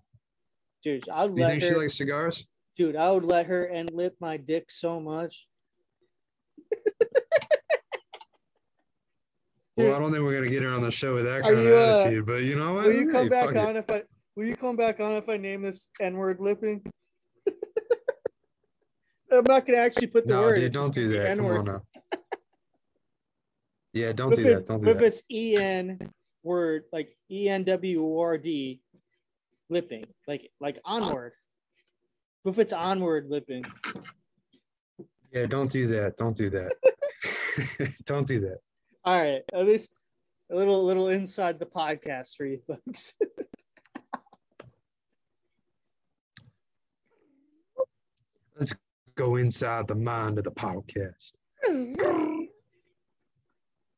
Dude, I'd you let think her. she likes cigars? dude, I would let her and lip my dick so much. Well, I don't think we're gonna get her on the show with that kind of you, uh, attitude. But you know what? Will you come Hey, back fuck it. on if I? Will you come back on if I name this N-word lipping? <laughs> I'm not gonna actually put the No, word. dude, don't do that. Come N-word. on now. Yeah, don't do if, that. Don't but do if that. it's E N word like E N W O R D lipping, like like onward. But if it's onward lipping, Yeah, don't do that. Don't do that. <laughs> don't do that. All right, at least a little little inside the podcast for you folks. <laughs> Let's go inside the mind of the podcast. <laughs>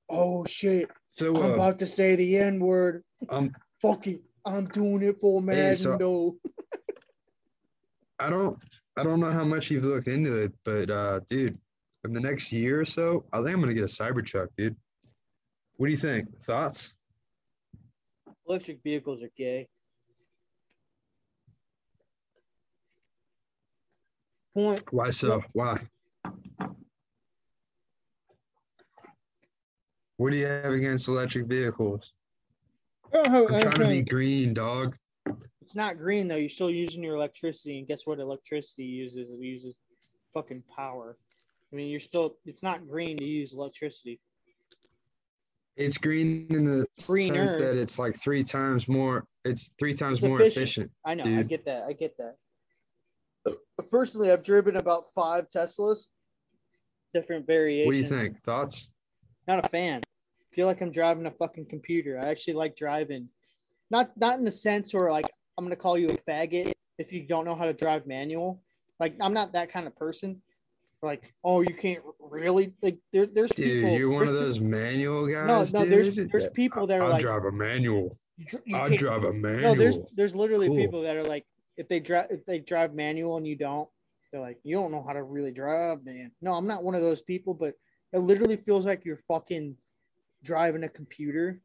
oh shit! So, I'm uh, about to say the N word. um, Fuck it, I'm doing it for Madden so- though. I don't, I don't know how much you've looked into it, but uh, dude, in the next year or so, I think I'm gonna get a Cybertruck, dude. What do you think? Thoughts? Electric vehicles are gay. Point. Why so? Why? What do you have against electric vehicles? I'm trying to be green, dog. It's not green though. You're still using your electricity, and guess what? Electricity uses it uses fucking power. I mean, you're still. It's not green to use electricity. It's green in the Greener. sense that it's like three times more. It's three times It's more efficient. efficient. I know. I get that. I get that. Personally, I've driven about five Teslas, different variations. What do you think? Thoughts? Not a fan. Feel like I'm driving a fucking computer. I actually like driving, not not in the sense where like I'm gonna call you a faggot if you don't know how to drive manual. Like I'm not that kind of person. Like oh you can't really like there, there's Dude, people. you're one of there's those manual guys. no, there's dude? there's people that are like I like drive a manual. you dr- you I drive a manual. No, there's there's literally Cool. people that are like, if they drive if they drive manual and you don't, they're like, you don't know how to really drive, man. No, I'm not one of those people, but it literally feels like you're fucking driving a computer.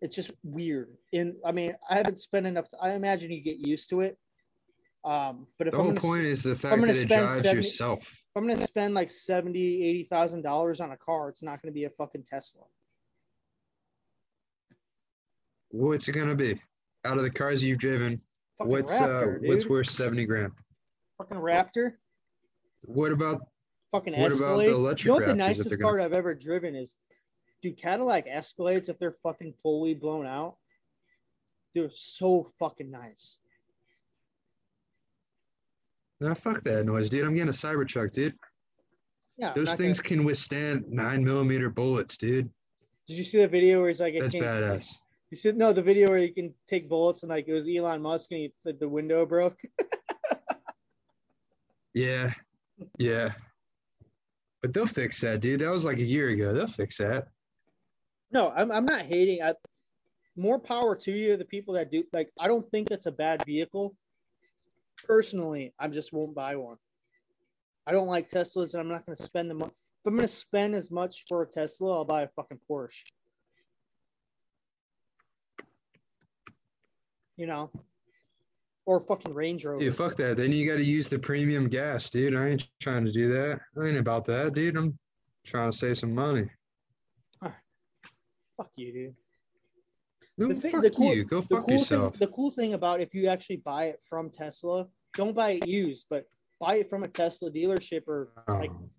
It's just weird. And I mean, I haven't spent enough. I imagine you get used to it. Um, but if the I'm whole point is the fact that it drives 70 yourself. If I'm gonna spend like seventy, eighty thousand dollars on a car, it's not gonna be a fucking Tesla. What's it gonna be? Out of the cars you've driven, Fucking what's Raptor, uh what's worth seventy grand? fucking Raptor. What about fucking What about the electric you know what the nicest they're gonna- car I've ever driven is, dude, Cadillac Escalades if they're fucking fully blown out, they're so fucking nice. No fuck that noise, dude? I'm getting a Cybertruck, dude. Yeah, Those things gonna- can withstand nine millimeter bullets, dude. Did you see the video where he's like, That's can't- badass. You see, no, the video where you can take bullets and like it was Elon Musk and he, the, the window broke. <laughs> Yeah, yeah. But they'll fix that, dude. That was like a year ago. They'll fix that. No, I'm, I'm not hating. I, more power to you, the people that do. Like, I don't think that's a bad vehicle. Personally, I just won't buy one. I don't like Teslas, and I'm not going to spend the money. If I'm going to spend as much for a Tesla, I'll buy a fucking Porsche. You know, or fucking Range Rover. Dude, fuck that. Then you got to use the premium gas, dude. I ain't trying to do that. I ain't about that, dude. I'm trying to save some money. Fuck you, dude. No, The thing- fuck the cool- you. Go the fuck cool yourself. thing the cool thing about if you actually buy it from Tesla, don't buy it used, but buy it from a Tesla dealership or like Um,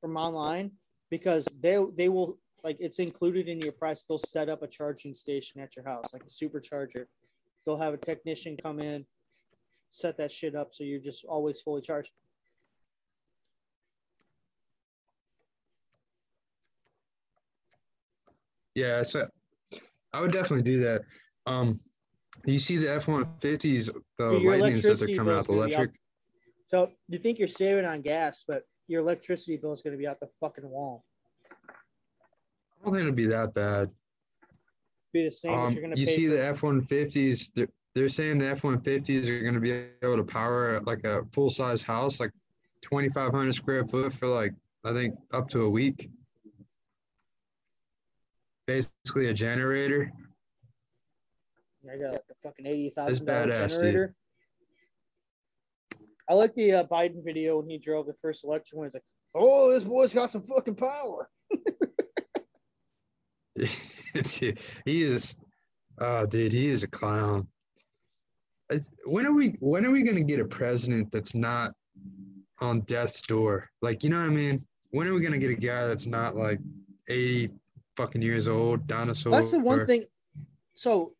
from online because they they will like it's included in your price. They'll set up a charging station at your house, like a supercharger. They'll have a technician come in, set that shit up so you're just always fully charged. yeah, so I would definitely do that. Um, you see the F one fifties, the your lightnings that they're coming out the electric. So you think you're saving on gas, but your electricity bill is going to be out the fucking wall. I don't think it'll be that bad. Be the same Um, you're going to you see the F one fifties. They're they're saying the F one fifties are going to be able to power like a full size house, like twenty five hundred square foot for like I think up to a week. Basically, a generator. I got like a fucking eighty thousand dollar badass, dude. generator. I like the uh, Biden video when he drove the first election. When he's like, "Oh, this boy's got some fucking power." <laughs> <laughs> Dude, he is, oh, dude, he is a clown. When are we? When are we gonna get a president that's not on death's door? Like, you know what I mean? When are we gonna get a guy that's not like eighty fucking years old, dinosaur? That's the one or- thing. So,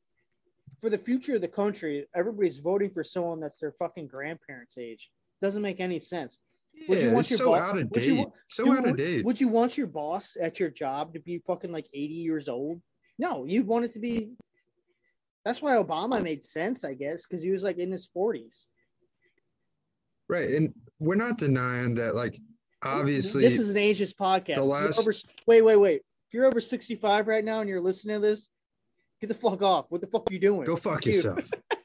for the future of the country, everybody's voting for someone that's their fucking grandparents' age. Doesn't make any sense. Would you Yeah, want your so bo- out of would you date? So Dude, out of date. Would you want your boss at your job to be fucking like 80 years old? No, you'd want it to be. That's why Obama made sense, I guess, because he was like in his 40s. Right, and we're not denying that. Like, obviously, this is an ageist podcast. the last- over, wait, wait, wait. If you're over 65 right now and you're listening to this, get the fuck off. What the fuck are you doing? go fuck you. yourself.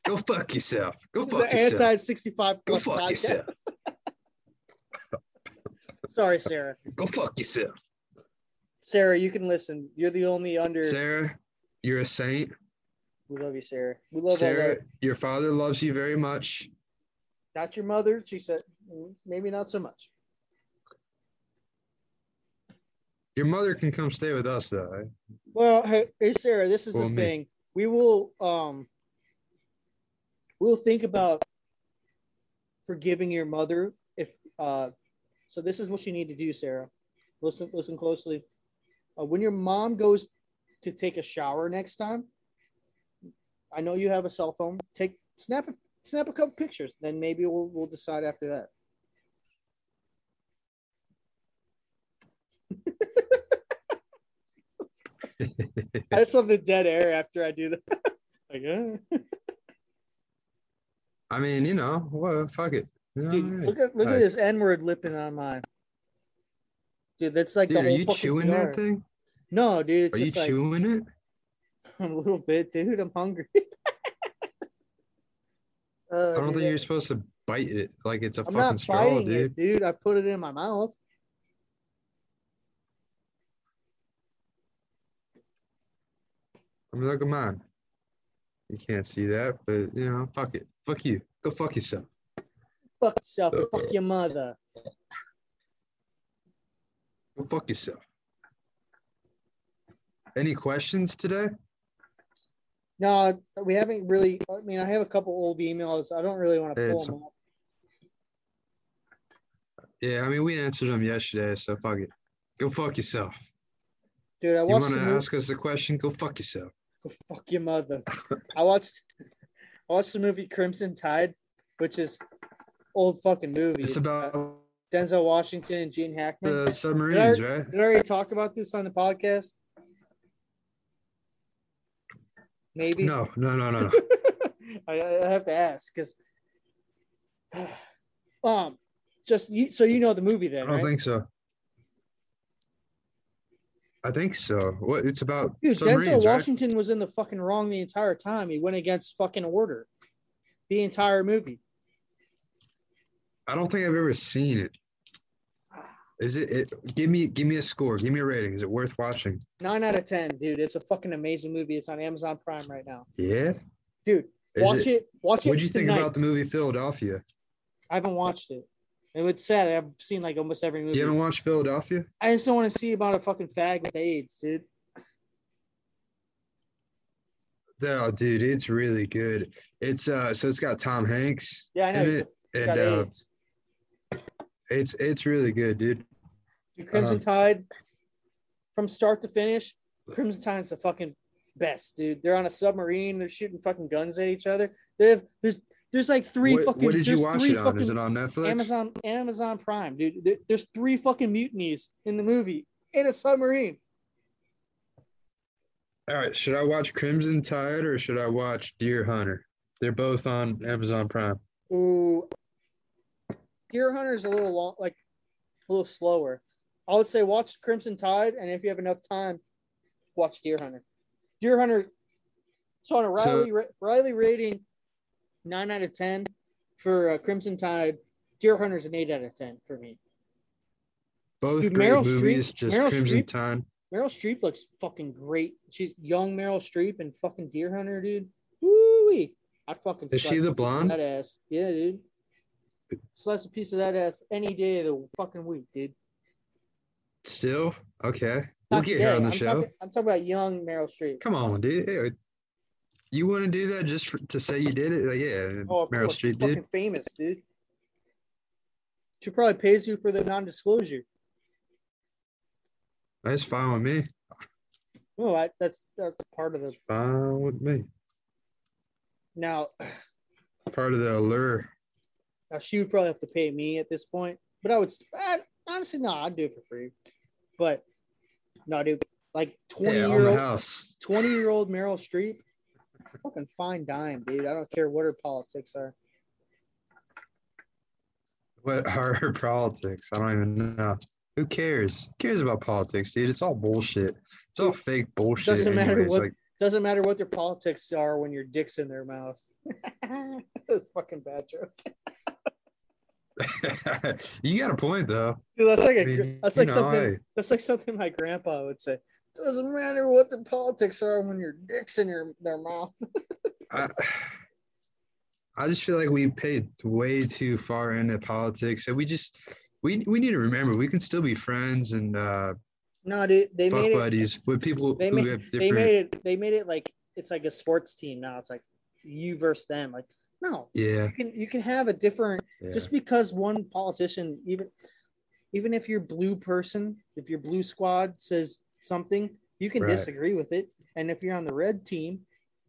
go fuck yourself. Go This is fuck an yourself. anti 65 Go fuck podcast. yourself. <laughs> Sorry, Sarah. Go fuck yourself. Sarah, you can listen. You're the only under. Sarah, you're a saint. We love you, Sarah. We love Sarah, your father loves you very much. Not your mother. She said, "Mm, maybe not so much. Your mother can come stay with us though. eh? Well, hey, hey Sarah, this is Well, the me. thing. We will um we'll think about forgiving your mother if uh so this is what you need to do, Sarah. Listen listen closely. Uh, when your mom goes to take a shower next time, I know you have a cell phone. Take snap a snap a couple pictures, then maybe we'll we'll decide after that. I <laughs> just love the dead air after I do that. <laughs> like, uh. I mean, you know, well, fuck it. You know, Dude, alright. look at look at this N word lipping on mine. Dude, that's like Dude, the are you fucking chewing cigar. that thing? No, dude, it's Are you just like chewing it? <laughs> a little bit, dude. I'm hungry. uh, I don't dude, think you're supposed to bite it like it's a I'm fucking straw, dude. it, dude. I put it in my mouth. I mean, look at mine. You can't see that, but you know, fuck it. Fuck you. Go fuck yourself. Fuck yourself. and fuck your mother. Go fuck yourself. Any questions today? No, we haven't really. I mean, I have a couple old emails. I don't really want to pull It's- them up. Yeah, I mean, we answered them yesterday, so fuck it. Go fuck yourself. Dude, I You want to ask us a question? Go fuck yourself. Go fuck your mother. I watched I watched the movie Crimson Tide, which is old fucking movie. It's uh, about Denzel Washington and Gene Hackman. the submarines, right? Did I already talk about this on the podcast? Maybe. No, no, no, no, no. <laughs> I, I have to ask because, <sighs> um, just you, so you know the movie I then, don't right? think so. I think so. What? It's about Dude, Denzel right? Washington was in the fucking wrong the entire time. He went against fucking order, the entire movie. I don't think I've ever seen it. Is it, it? Give me, give me a score. Give me a rating. Is it worth watching? Nine out of ten, dude. It's a fucking amazing movie. It's on Amazon Prime right now, Yeah. dude. Is watch it, Watch it. What do you think about the movie Philadelphia? I haven't watched it. It's sad. I've seen like almost every movie. You haven't watched Philadelphia? I just don't want to see about a fucking fag with AIDS, dude. No, dude, it's really good. It's uh, so it's got Tom Hanks Yeah, I know. it, and uh, it's it's really good, dude. Dude, Crimson um, Tide, from start to finish, Crimson Tide's the fucking best, dude. They're on a submarine. They're shooting fucking guns at each other. They have there's there's like three What, fucking. what did you watch three it on? Is it on Netflix? Amazon Amazon Prime, dude. There- There's three fucking mutinies in the movie in a submarine. All right, should I watch Crimson Tide or should I watch Deer Hunter? They're both on Amazon Prime. Ooh, Deer Hunter's a little long, like a little slower. I would say watch Crimson Tide, and if you have enough time, watch Deer Hunter. Deer Hunter, it's on a Riley ra- Riley rating nine out of ten for uh, Crimson Tide. Deer Hunter's an eight out of ten for me. Both Dude, great Meryl Streep- movies, just Meryl Crimson Streep- Tide. Meryl Streep looks fucking great. She's young Meryl Streep and fucking Deer Hunter, dude. Woo! I fucking Is she the a blonde? That ass. Yeah, dude. Slice a piece of that ass any day of the fucking week, dude. Still? Okay. We'll get today. her on the I'm show. Talking, I'm talking about young Meryl Streep. Come on, dude. You wouldn't do that just for, to say you did it? Like, yeah, Oh, Meryl course, Streep fucking did. famous, dude. She probably pays you for the non-disclosure. That's fine with me. Oh, I, that's that's part of the Fine with me. now. Part of the allure. Now she would probably have to pay me at this point, but I would I, honestly no, I'd do it for free. But no, dude, like twenty yeah, year old, house. twenty year old Meryl Streep, fucking fine dime, dude. I don't care what her politics are. What <laughs> are her politics? I don't even know. Who cares? Who cares about politics, dude? It's all bullshit. It's all fake bullshit. Doesn't matter anyways. what- Like, Doesn't matter what their politics are when your dick's in their mouth. <laughs> that's fucking bad joke. <laughs> you got a point though. Dude, that's like a I mean, that's like know, something hey. that's like something my grandpa would say. Doesn't matter what the politics are when your dick's in your their mouth. <laughs> I, I just feel like we paid way too far into politics, and we just we we need to remember we can still be friends and uh, No, dude, they fuck made it. buddies with people They who made have they made it they made it like it's like a sports team now. It's like you versus them. Like no, yeah, you can you can have a different yeah. just because one politician even even if your blue person if your blue squad says something you can Right. disagree with it and if you're on the red team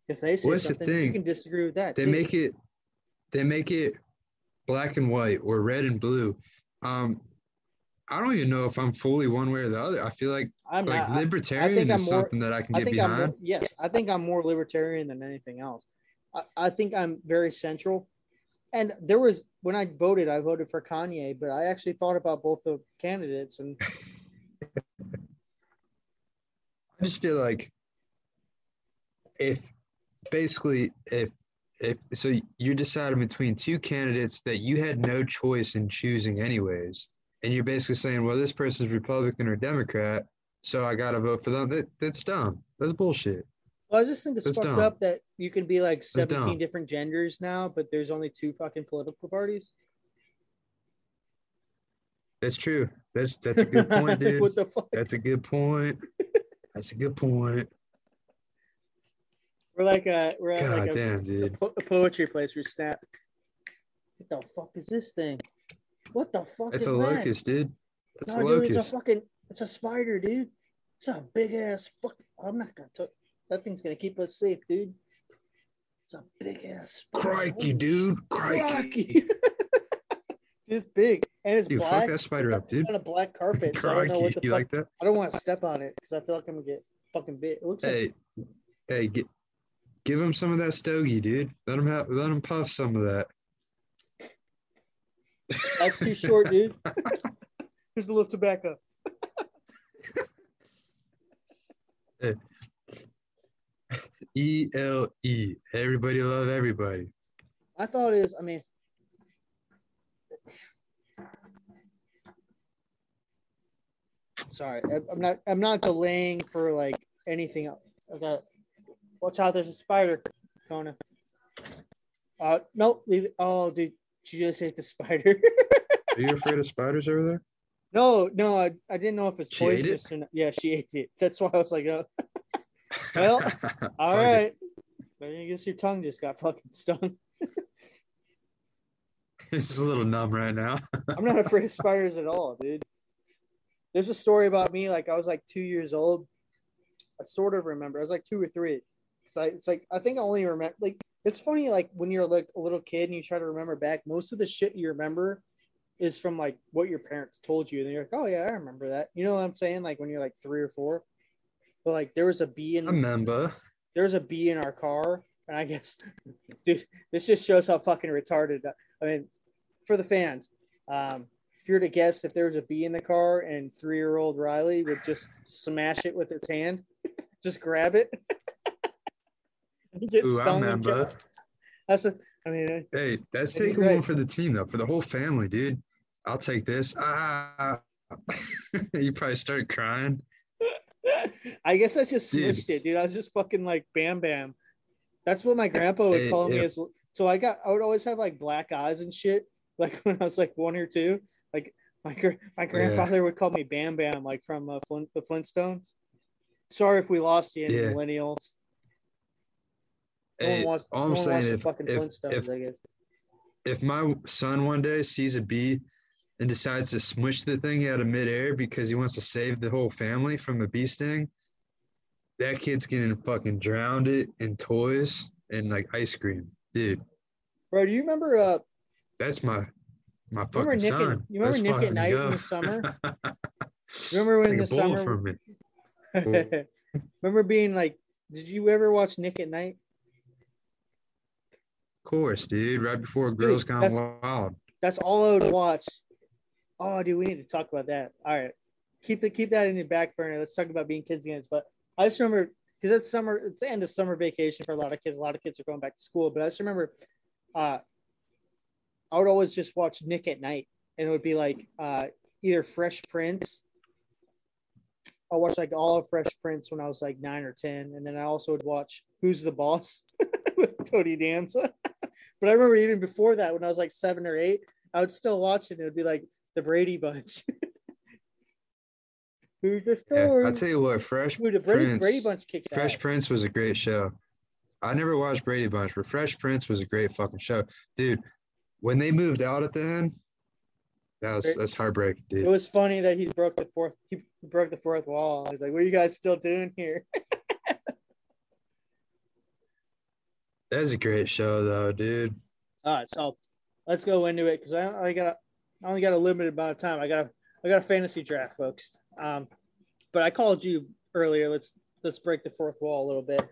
if they say What's the something you can disagree with that they too. make it they make it black and white or red and blue. Um, I don't even know if I'm fully one way or the other. I feel like i'm like not I- libertarian I'm is more- something that I can I get think I'm behind. more, yes, I think I'm more libertarian than anything else. I, I think I'm very central. And there was when I voted, I voted for Kanye, but I actually thought about both the candidates and <laughs> I just feel like if basically if if so you're deciding between two candidates that you had no choice in choosing anyways, and you're basically saying, well, this person's Republican or Democrat, so I gotta vote for them. That that's dumb. That's bullshit. well, I just think it's That's fucked dumb. up that you can be like 17 different genders now, but there's only two fucking political parties. That's true. That's that's a <laughs> good point, dude. what the fuck? That's a good point. <laughs> That's a good point. We're like a we're God like a, damn, a, dude. a poetry place. We snap. What the fuck is this thing? What the fuck It's a is that? locust, dude. That's no, a dude, it's a fucking, it's a spider, dude. It's a big ass fuck. I'm not gonna touch. That thing's gonna keep us safe, dude. It's a big ass. spider. Crikey, dude. Crikey. Crikey. <laughs> it's big and it's Dude, black. fuck that spider it's, up, dude. On a black carpet, so I don't know what the You fuck. like that? I don't want to step on it because I feel like I'm gonna get fucking bit. It looks like Hey, hey, get, give him some of that stogie, dude. Let him have, let him puff some of that. that's too short, dude. <laughs> <laughs> Here's a little tobacco. E L E. Everybody love everybody. I thought is, I mean, sorry, I'm not, I'm not delaying for like anything else. I got, watch out, there's a spider, Kona. Uh, nope, leave it. Oh, dude, she just hit the spider. Are you afraid of spiders over there? <laughs> no, no, I, I didn't know if it's She ate it? poisonous or not. Yeah, she ate it. That's why I was like, oh, <laughs> Well, all right. I guess your tongue just got fucking stung. <laughs> It's a little numb right now. I'm not afraid of spiders at all, dude. There's a story about me, like I was like two years old. I sort of remember. I was like two or three. It's like it's like I think I only remember like it's funny like when you're like a little kid and you try to remember back, most of the shit you remember is from like what your parents told you, and you're like, oh yeah, I remember that. You know what I'm saying? Like when you're like three or four. But like there was a bee in I Remember? there was a bee in our car, and I guess, <laughs> dude, this just shows how fucking retarded. I mean, for the fans, um, if you were to guess if there was a bee in the car and three-year-old Riley would just smash it with its hand, <laughs> just grab it, <laughs> get Ooh, I stung. and remember. That's a, I mean, Hey, that's taking one for the team though, for the whole family, dude. I'll take this. Ah, <laughs> you probably started crying. I guess I just Dude. it, dude. I was just fucking like bam bam. That's what my grandpa would Hey, call me. As so I got I would always have like black eyes and shit. Like when I was like one or two, like my my grandfather would call me Bam Bam, like from uh, Flint, the Flintstones. Sorry if we lost you, Yeah. millennials. No Hey, wants, all no I'm saying, if, if, if, if my son one day sees a bee and decides to smush the thing out of midair because he wants to save the whole family from a bee sting, that kid's getting fucking drowned it in toys and like ice cream. Dude, Bro, do you remember? Uh, that's my my Remember Nick at- son. you remember Let's Nick at Nite in the summer? <laughs> remember when Take the summer? <laughs> remember being like, did you ever watch Nick at Nite? Of course, dude. Right before Girls Gone that's- Wild. That's all I would watch. Oh, dude, we need to talk about that. All right, keep the keep that in the back burner. Let's talk about being kids again. But I just remember because it's summer, it's the end of summer vacation for a lot of kids. A lot of kids are going back to school. But I just remember, uh, I would always just watch Nick at Nite, and it would be like uh, either Fresh Prince. I watched like all of Fresh Prince when I was like nine or ten, and then I also would watch Who's the Boss <laughs> with Tony Danza. <laughs> but I remember even before that, when I was like seven or eight, I would still watch it. and It would be like the Brady Bunch. <laughs> Who's the Yeah, story? I'll tell you what, Fresh Dude, the Brady, Prince- Brady Bunch kicks Fresh ass. Prince was a great show. I never watched Brady Bunch, but Fresh Prince was a great fucking show. Dude, when they moved out at the end, that was that's heartbreaking, dude. It was funny that he broke the fourth. He broke the fourth wall. He's like, "What are you guys still doing here?" <laughs> That was a great show though, dude. All right, so let's go into it because I only got a, I only got a limited amount of time. I got a I got a fantasy draft, folks. Um, but I called you earlier. Let's let's break the fourth wall a little bit,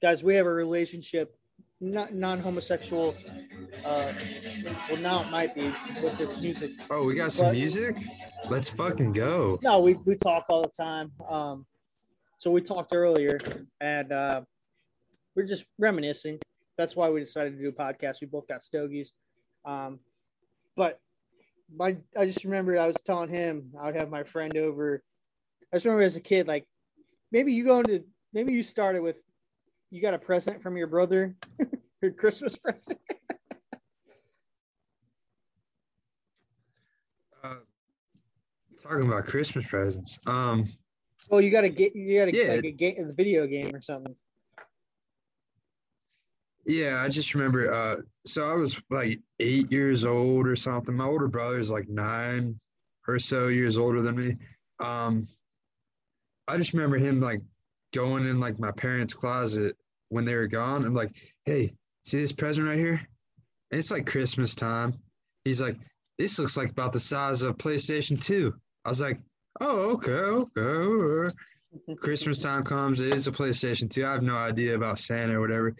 guys. We have a relationship, not non-homosexual. Uh, well, now it might be with this music. Oh, we got some But- music? Let's fucking go. No, we we talk all the time. Um, so we talked earlier, and uh, we're just reminiscing. That's why we decided to do a podcast. We both got stogies. Um, but my, I just remember I was telling him I would have my friend over. I just remember as a kid, like maybe you go into, maybe you started with, you got a present from your brother, <laughs> your Christmas present. <laughs> Uh, talking about Christmas presents. Um, Oh, you got to get, you got to Yeah. like a game, a video game or something. yeah, I just remember. Uh, so I was like eight years old or something. My older brother is like nine or so years older than me. Um, I just remember him like going in like my parents' closet when they were gone. I'm like, hey, see this present right here? And it's like Christmas time. He's like, this looks like about the size of PlayStation 2. I was like, oh, okay, okay. Christmas time comes, it is a PlayStation 2. I have no idea about Santa or whatever.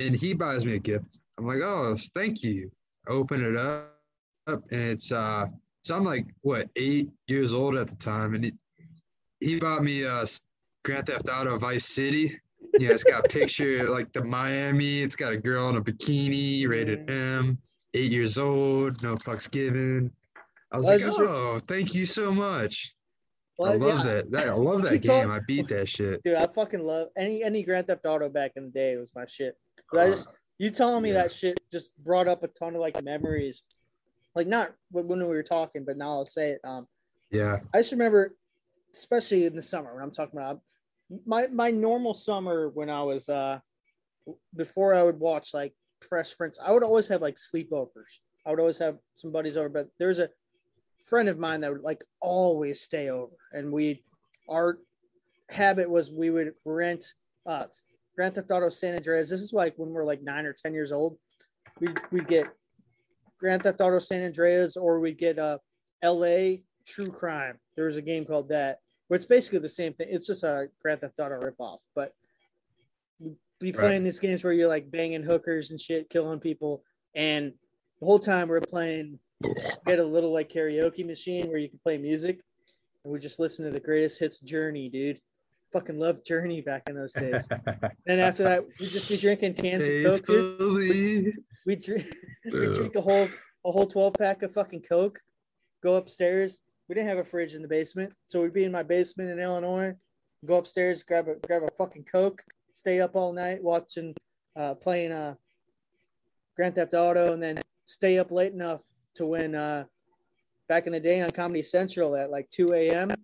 And he buys me a gift. I'm like, oh, thank you. Open it up, and it's uh so I'm like what eight years old at the time, and he, he bought me uh Grand Theft Auto Vice City. Yeah, it's got a picture like the Miami. It's got a girl in a bikini, rated M. Eight years old, no fucks given. I was Well, like, oh, thank you so much. I love yeah, that. that. I love that talk- game. I beat that shit. Dude, I fucking love any any Grand Theft Auto back in the day was my shit. But I just you telling me Uh, yeah. that shit just brought up a ton of like memories, like not when when we were talking, but now I'll say it. Um, Yeah. I just remember, especially in the summer when I'm talking about my my normal summer when I was uh before I would watch like Fresh Prince, I would always have like sleepovers. I would always have some buddies over, but there's a friend of mine that would like always stay over, and we our habit was we would rent uh Grand Theft Auto San Andreas. This is like when we're like nine or ten years old. We we'd get Grand Theft Auto San Andreas, or we'd get uh L.A. True Crime. There was a game called that, where it's basically the same thing. It's just a Grand Theft Auto ripoff, but be Right. playing these games where you're like banging hookers and shit, killing people, and the whole time we're playing. Get a little like karaoke machine where you can play music, and we just listen to the greatest hits Journey, dude. Fucking loved Journey back in those days. <laughs> and after that, we'd just be drinking cans of Coke. Faithfully. We drink, <laughs> we drink a whole a whole twelve pack of fucking Coke. Go upstairs. We didn't have a fridge in the basement, so we'd be in my basement in Illinois. Go upstairs, grab a grab a fucking Coke, stay up all night watching uh, playing uh, Grand Theft Auto, and then stay up late enough to when uh, back in the day on Comedy Central at like 2 a.m.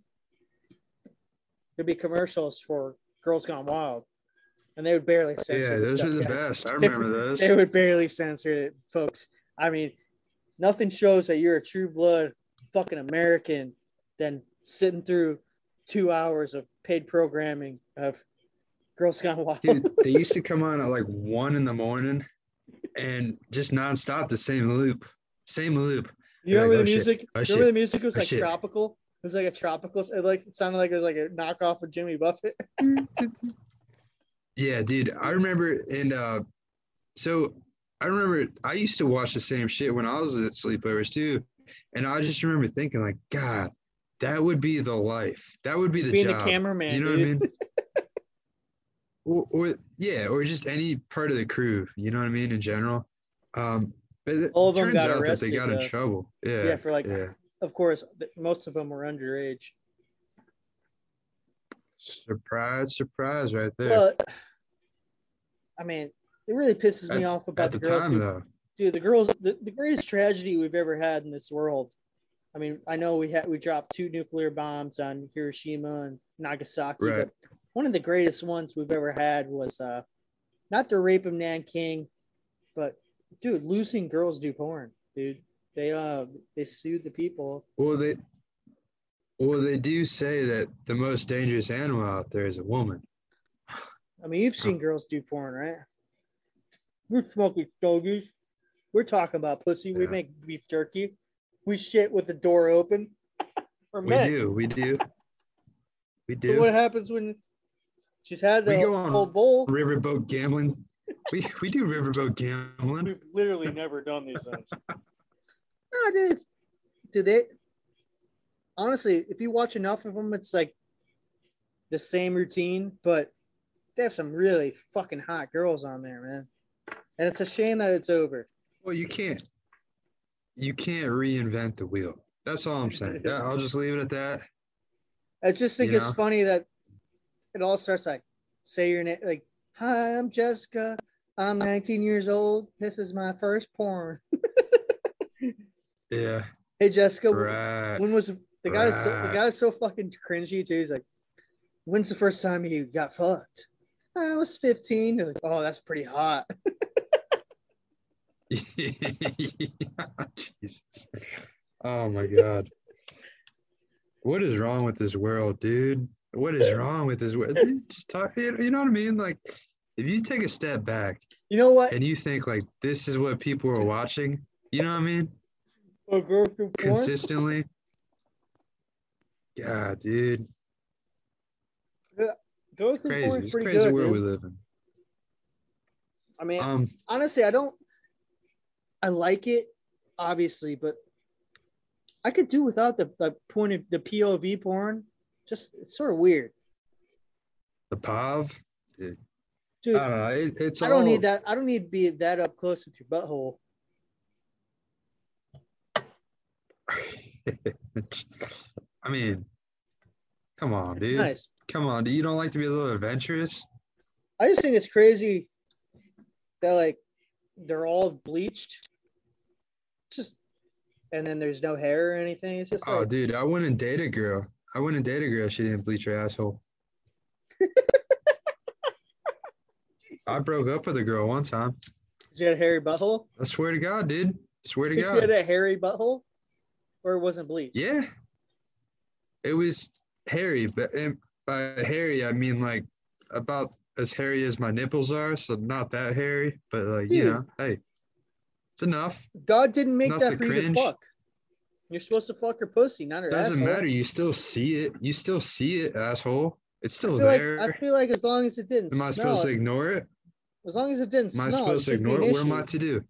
There'd be commercials for Girls Gone Wild, and they would barely censor. Yeah, those stuff, are the guys. best. I remember those. They would barely censor it, folks. I mean, nothing shows that you're a true blood fucking American than sitting through two hours of paid programming of Girls Gone Wild. Dude, <laughs> they used to come on at like one in the morning and just nonstop the same loop. Same loop. you like, remember the oh, music? Oh, you shit. remember the music was Oh, like shit. tropical? It was like a tropical. It like it sounded like it was like a knockoff of Jimmy Buffett. <laughs> Yeah, dude. I remember and uh so I remember I used to watch the same shit when I was at sleepovers too. And I just remember thinking like, God, that would be the life. That would be Just the being job. the cameraman, you know dude. what I mean? <laughs> or, or yeah, or just any part of the crew, you know what I mean, in general. Um but it All of them turns got out that arrested, they got in trouble. Yeah. Yeah, for like, yeah. of course, most of them were underage. Surprise, surprise right there. But I mean, it really pisses me off about At the, the girls. time though. Dude the girls the, the greatest tragedy we've ever had in this world. I mean i know we had we dropped two nuclear bombs on hiroshima and nagasaki Right. but one of the greatest ones we've ever had was uh not the rape of nanking but dude losing girls do porn dude. They uh they sued the people. Well, they well they do say that the most dangerous animal out there is a woman. i mean you've seen girls do porn right? We're smoking stogies we're talking about pussy we Yeah. make beef jerky we shit with the door open for We do, we do, we So do. what happens when she's had the We go on whole bowl? Riverboat gambling. We we do riverboat gambling. We've literally never done these things. <laughs> no, dude. Do they? Honestly, if you watch enough of them, it's like the same routine, but they have some really fucking hot girls on there, man. And it's a shame that it's over. Well, you can't you can't reinvent the wheel. That's all I'm saying. Yeah, I'll just leave it at that. I just think You it's know? funny that it all starts like, say your name, like, hi, I'm Jessica. I'm 19 years old. This is my first porn. Yeah. Hey, Jessica, Right. when was the guy's so, the guy's so fucking cringy too? He's like, when's the first time you got fucked? I was 15. Like, oh, that's pretty hot. <laughs> <laughs> Jesus. Oh my God. What is wrong with this world, dude? What is wrong with this world? Just talk, you know what I mean? Like, if you take a step back You know what? and you think like this is what people are watching, you know what I mean? A girl through porn? Consistently. God, dude, Go through crazy. porn's It's crazy good. world we dude. live in. I mean, Um, honestly, I don't. I like it, obviously, but I could do without the the point of the POV porn. Just it's sort of weird, the POV. dude. I don't know. It, it's I don't all- need that. I don't need to be that up close with your butthole. <laughs> I mean, come on, dude. nice. Come on, dude. You don't like to be a little adventurous? I just think it's crazy that like they're all bleached, just and then there's no hair or anything. It's just Oh, like dude, I wouldn't date a girl. I wouldn't date a girl. She didn't bleach her asshole. <laughs> I broke up with a girl one time. she had a hairy butthole. I swear to God, dude. Swear to God. She had a hairy butthole, or it wasn't bleached. Yeah. It was hairy, but and by hairy I mean like about as hairy as my nipples are, so not that hairy, but like you know, hey, it's enough. God didn't make Not that for you to fuck. You're supposed to fuck her pussy, not her Doesn't asshole. matter. You still see it. You still see it, asshole. It's I still like there. I feel like as long as it didn't Am I supposed to ignore it? as long as it didn't Am I smell, supposed to ignore it? What am I to do?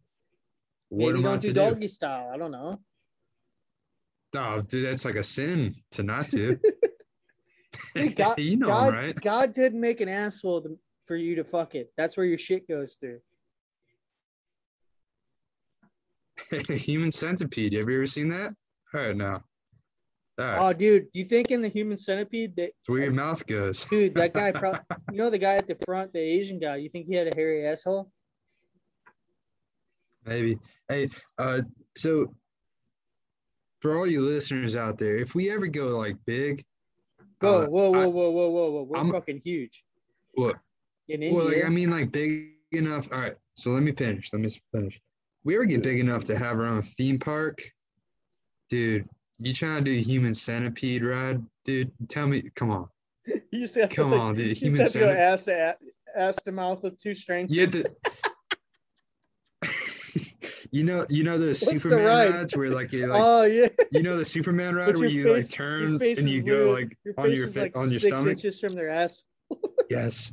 What Maybe am I to do do? doggy style. I don't know. Oh, dude, that's like a sin to not do. <laughs> <laughs> God, you know, God, right? God didn't make an asshole to, for you to fuck it. That's where your shit goes through. <laughs> Human centipede. Have you ever seen that? All right, now. All right. Oh, dude, do you think in the human centipede that It's where your mouth goes. dude that guy <laughs> probably you know the guy at the front, the Asian guy? You think he had a hairy asshole? Maybe. Hey, uh, so for all you listeners out there, if we ever go like big, Whoa, uh, whoa, whoa, I- whoa, whoa, whoa, whoa! We're I'm- fucking huge what? in Well, like, I mean, like big enough. All right. So let me finish. Let me finish. We ever get big enough to have our own theme park, dude? You trying to do human centipede ride, dude? Tell me, come on, <laughs> you just have come to, like, on, dude. You Human just have to go ass to ass, to mouth with two strangers. You <laughs> had you know, you know those What's the Superman ride? rides where like you like oh yeah, you know the Superman ride where you face- like turn and you go like your on face your like on your six stomach. inches from their ass. <laughs> Yes,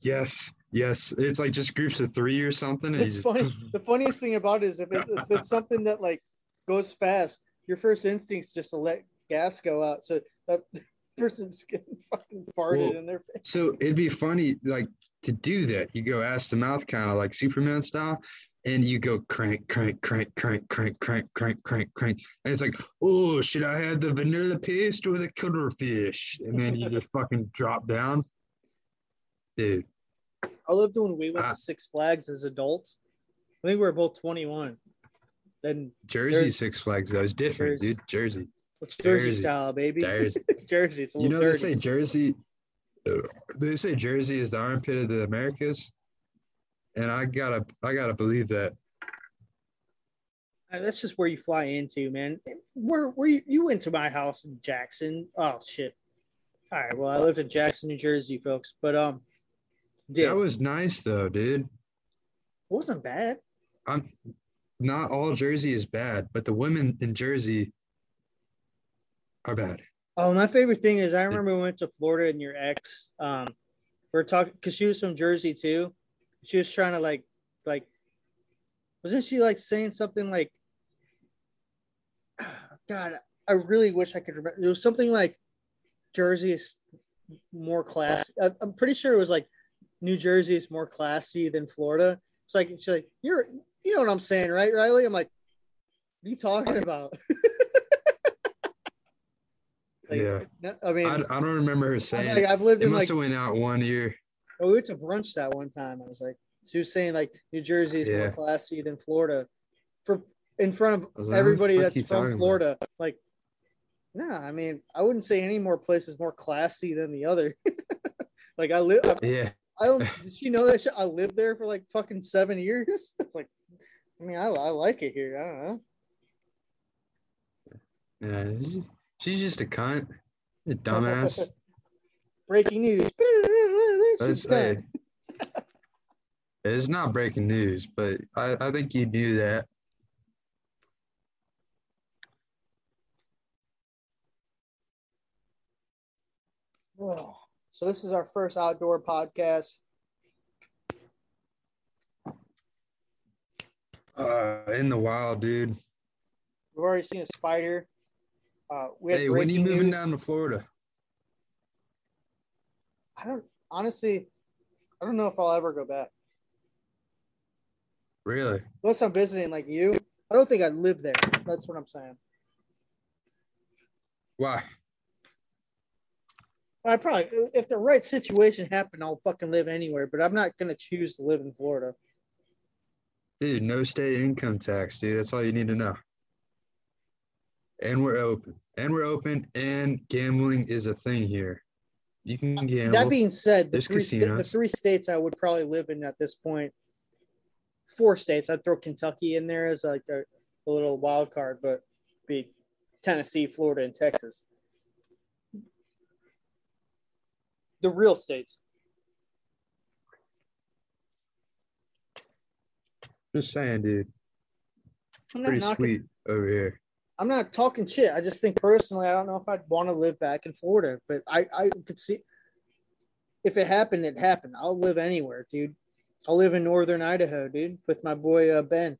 yes, yes. It's like just groups of three or something. It's just, funny. <laughs> The funniest thing about it is if, it, if it's <laughs> something that like goes fast, your first instinct's just to let gas go out, so that <laughs> person's getting fucking farted Well, in their face. So it'd be funny, like to do that. You go ass to mouth, kind of like Superman style, and you go crank, crank, crank, crank, crank, crank, crank, crank, crank, and it's like, oh, should I have the vanilla paste or the killer fish? And then you just fucking drop down, dude. I lived when we went Ah. to Six Flags as adults. I think we were both 21. Then Jersey Six Flags though is different, Jersey. dude. Jersey, it's Jersey, Jersey. style, baby. Jersey. <laughs> Jersey, it's a You little know they dirty. say Jersey. They say Jersey is the armpit of the Americas, and I gotta, I gotta believe that. Uh, That's just where you fly into, man. Where where you, you went to my house in Jackson? Oh shit! All right, well I lived in Jackson, New Jersey, folks, but um, That was nice though, dude. wasn't bad. I'm not all Jersey is bad, but the women in Jersey are bad. Oh, my favorite thing is I remember we went to Florida and your ex. Um, we are talking because she was from Jersey too. She was trying to like, like, wasn't she like saying something like, <sighs> God, I really wish I could remember. It was something like Jersey is more classy. I- I'm pretty sure it was like New Jersey is more classy than Florida. It's like she's like, you're, you know what I'm saying, right, Riley? I'm like, what are you talking about? <laughs> Like, Yeah. I mean, I, I don't remember her saying. like, I've lived It in must like, have went out one year. oh, we went to brunch that one time. I was like, she was saying like New Jersey is more classy than Florida, for in front of like, everybody what the fuck that's from talking about? Florida. Like, nah, I mean, I wouldn't say any more place is more classy than the other. <laughs> like I live, Yeah. I don't. Did she know that shit? I lived there for like fucking seven years. <laughs> It's like, I mean, I, I like it here. I don't know. Yeah. She's just a cunt. A <laughs> dumbass. Breaking news. <laughs> Let's say it's not breaking news, but I, I think you knew that. So this is our first outdoor podcast. Uh, in the wild, dude. We've already seen a spider. Uh, we Hey, when are you moving news. down to Florida? I don't honestly. I don't know if I'll ever go back Really? unless I'm visiting like you. I don't think I'd live there. That's what I'm saying. Why? I probably, if the right situation happened, I'll fucking live anywhere. But I'm not gonna choose to live in Florida. Dude, no state income tax, dude. That's all you need to know. And we're open. And we're open. And gambling is a thing here. You can gamble. That being said, the three, sta- the three states I would probably live in at this point, four states. I'd throw Kentucky in there as like a, a little wild card, but be Tennessee, Florida, and Texas. The real states. Just saying, dude. I'm not Pretty knocking. sweet over here. I'm not talking shit. I just think personally, I don't know if I'd want to live back in Florida, but I, I could see if it happened, it happened. I'll live anywhere, dude. I'll live in northern Idaho, dude, with my boy uh, Ben.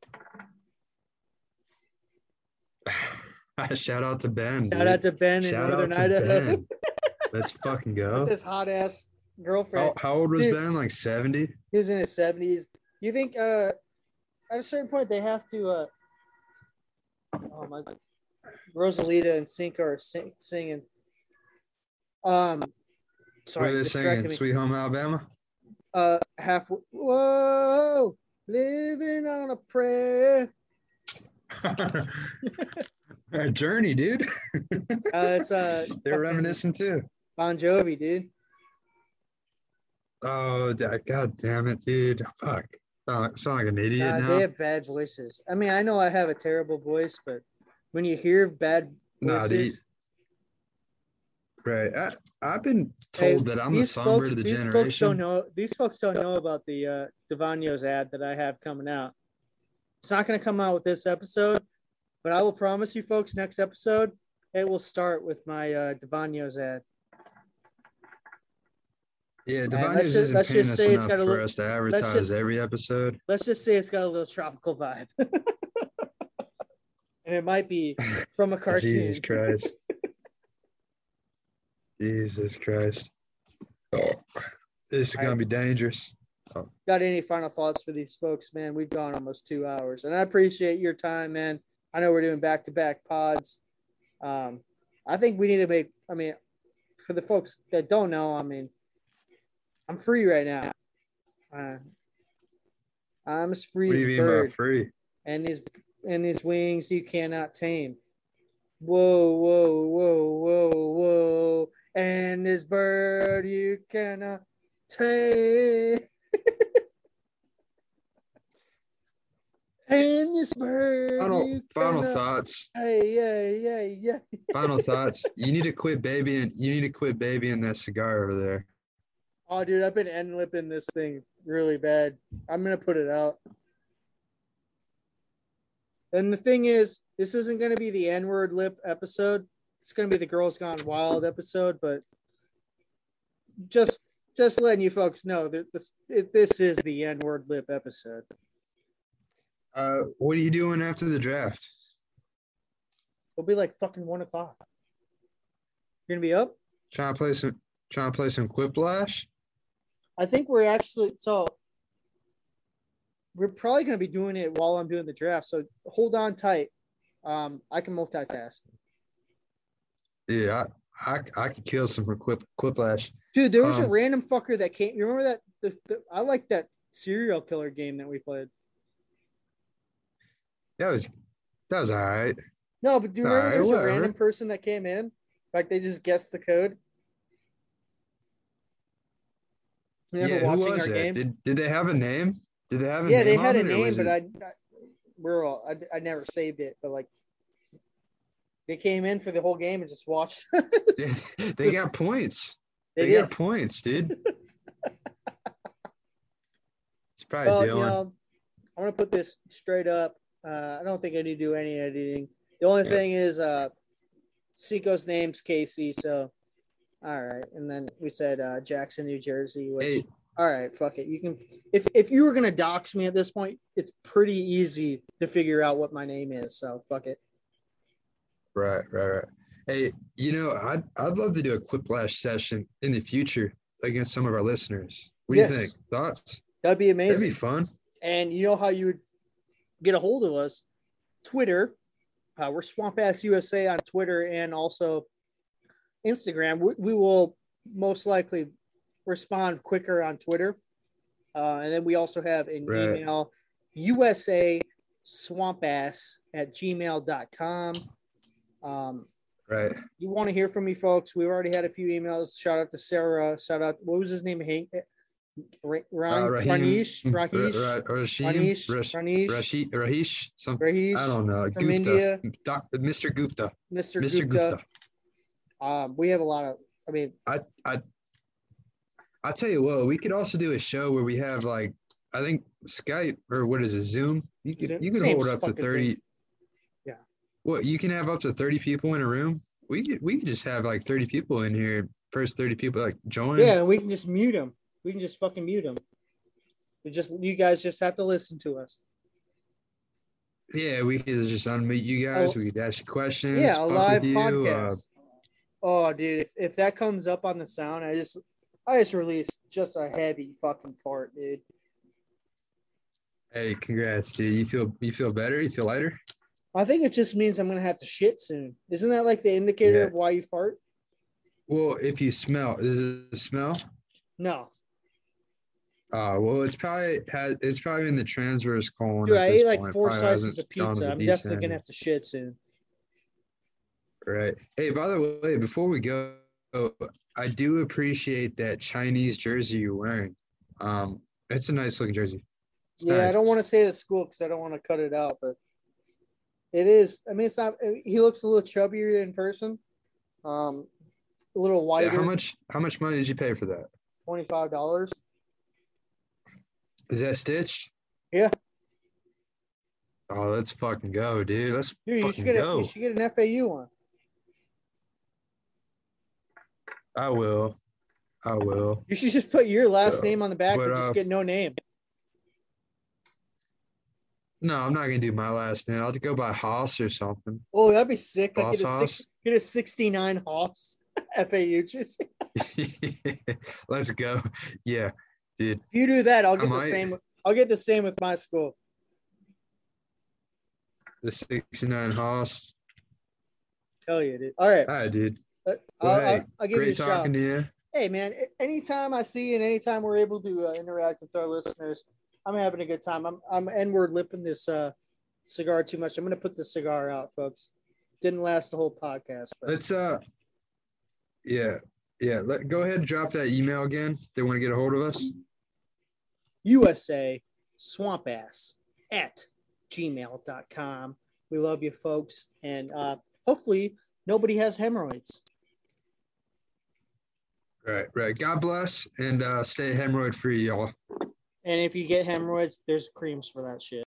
<sighs> Shout out to Ben. Shout out to Ben in Shout northern out to Idaho Ben. <laughs> Let's fucking go. his hot ass girlfriend. How, how old was Dude. Ben? Like 70? He was in his seventies. You think uh, at a certain point they have to uh, oh my, God. Rosalita and Cinco are sing, singing. Um, sorry, What are they singing? me. Sweet Home Alabama? Uh, half. Whoa, living on a prayer. <laughs> A journey, dude. Uh, it's uh, <laughs> They're fucking reminiscing too. Bon Jovi, dude. Oh, god damn it, dude. Fuck. Sound, sound like an idiot Uh, now. they have bad voices. I mean, I know I have a terrible voice, but when you hear bad voices, dude. Right. I, I've been Hey, told that I'm the songbird folks, of the these folks don't know. These folks don't know about the uh, Devanios ad that I have coming out. It's not going to come out with this episode, but I will promise you, folks, next episode it will start with my uh, Devanios ad. Yeah, let's just- let's just say it's got a little- to advertise just- every episode. Let's just say it's got a little tropical vibe, <laughs> and it might be from a <laughs> cartoon. Jesus Christ. Jesus Christ. Oh, <sighs> this is I- gonna be dangerous. got any final thoughts for these folks, man? We've gone almost two hours, and I appreciate your time, man. I know we're doing back to back pods. Um, I think we need to make. I mean, for the folks that don't know, I mean, I'm free right now. Uh, I'm as free What as you a bird, by free? and these and these wings you cannot tame. Whoa, whoa, whoa, whoa, whoa, and this bird you cannot tame. <laughs> And this bird. Final final cannot- thoughts. Hey, yeah, yeah, yeah. Final <laughs> thoughts. You need to quit babying you need to quit babying that cigar over there. Oh, dude, I've been end lipping this thing really bad. I'm gonna put it out. And the thing is, this isn't gonna be the N word lip episode. It's gonna be the Girls Gone Wild episode, but just just letting you folks know that this it, this is the N word lip episode. Uh what are you doing after the draft? It'll be like fucking one o'clock. You're gonna be up? Trying to play some trying to play some quiplash? I think we're actually so we're probably going to be doing it while I'm doing the draft. So hold on tight. Um, I can multitask, Yeah, I I, I could kill some for quip quiplash. dude. There was a Um, random fucker that came. You remember that? The, the, I like that serial killer game that we played. That was that was all right. No, but do you remember Alright, there was a random person that came in? Like they just guessed the code. Remember yeah, who watching was our that? game? Did did they have a name? Did they have a yeah, they had a name, but it- I, I we're all I, I never saved it. But like, they came in for the whole game and just watched. <laughs> they, they just- got points. they They, got points, dude. <laughs> it's probably Well, Dylan. you know, I'm gonna put this straight up. Uh, I don't think I need to do any editing. The only Yeah. thing is, uh, Seiko's name's Casey, so all right. And then we said uh, Jackson, New Jersey. Which, hey, all right, fuck it. You can if if you were gonna dox me at this point, it's pretty easy to figure out what my name is. So fuck it. right, right, right. Hey, you know, I'd I'd love to do a quiplash session in the future against some of our listeners. What do you think? Thoughts? That'd be That'd amazing. be fun. And you know how you would get a hold of us? Twitter. Uh, we're Swamp Ass USA on Twitter and also Instagram. We, we will most likely respond quicker on Twitter. Uh, and then we also have an Right. email, USA swampass at gmail.com. Um, Right. you want to hear from me, folks? We've already had a few emails. Shout out to Sarah. Shout out. What was his name? Hank. Ra- Ron, Uh, Raheem- Ranish. Ra- Rahish. Ra- Rashim, Ranish. Rash- Ranish. Rashi- Rahish, some Rahish. I don't know. from Gupta. India. Doc, Mr. Gupta. Mr. Mr. Gupta. Gupta. Um, we have a lot of. I mean, I I I tell you what, we could also do a show where we have like I think Skype or what is it, Zoom? You could Zoom- you could hold up to thirty. thing. Yeah. Well, you can have up to thirty people in a room. We could we could just have like thirty people in here. First thirty people like join. yeah, and we can just mute them. We can just fucking mute them. We just you guys just have to listen to us. Yeah, we could just unmute you guys. Oh. we could ask you questions. Yeah, a live uh, podcast. Oh, dude, if, if that comes up on the sound, I just I just released just a heavy fucking fart, dude. hey, congrats, dude. You feel you feel better? You feel lighter? I think it just means I'm gonna have to shit soon. Isn't that like the indicator Yeah. of why you fart? Well, if you smell, is it a smell? No, Uh, well, it's probably has it's probably in the transverse colon. dude, I ate like point. four slices of pizza. I'm definitely gonna have to shit soon. Right. Hey, by the way, before we go, I do appreciate that Chinese jersey you're wearing. Um, it's a nice looking jersey. It's Yeah, I don't want to say the school because I don't want to cut it out, but it is. I mean, it's not. He looks a little chubbier in person. Um, a little Yeah, how much? How much money did you pay for that? Twenty five dollars. Is that stitched? Yeah. Oh, let's fucking go, dude. Let's Dude, you fucking should get a, go. you should get an FAU one. I will. I will. You should just put your last Uh, name on the back but, and just uh, get no name. No, I'm not gonna do my last name. I'll go by Haas or something. Oh, that'd be sick. Like get a six, Hoss? get a sixty nine Haas <laughs> FAU jersey. <laughs> Let's go. Yeah, dude. If you do that, I'll I get the might. same. I'll get the same with my school. The 69 Haas. Hell yeah, dude. All right, All right, dude. Uh, Well, I'll, hey, I'll, I'll give you a shout. to you. Hey, man. Anytime I see you and anytime we're able to uh, interact with our listeners, I'm having a good time. I'm I'm N-word lipping this uh, cigar too much. I'm gonna put the cigar out, folks. Didn't last the whole podcast, but Let's uh yeah, yeah. Let go ahead and drop that email again. They want to get a hold of us. USA swamp ass at gmail.com. We love you folks. And uh, hopefully nobody has hemorrhoids. Right, right. God bless and uh stay hemorrhoid free, y'all. And if you get hemorrhoids, there's creams for that shit.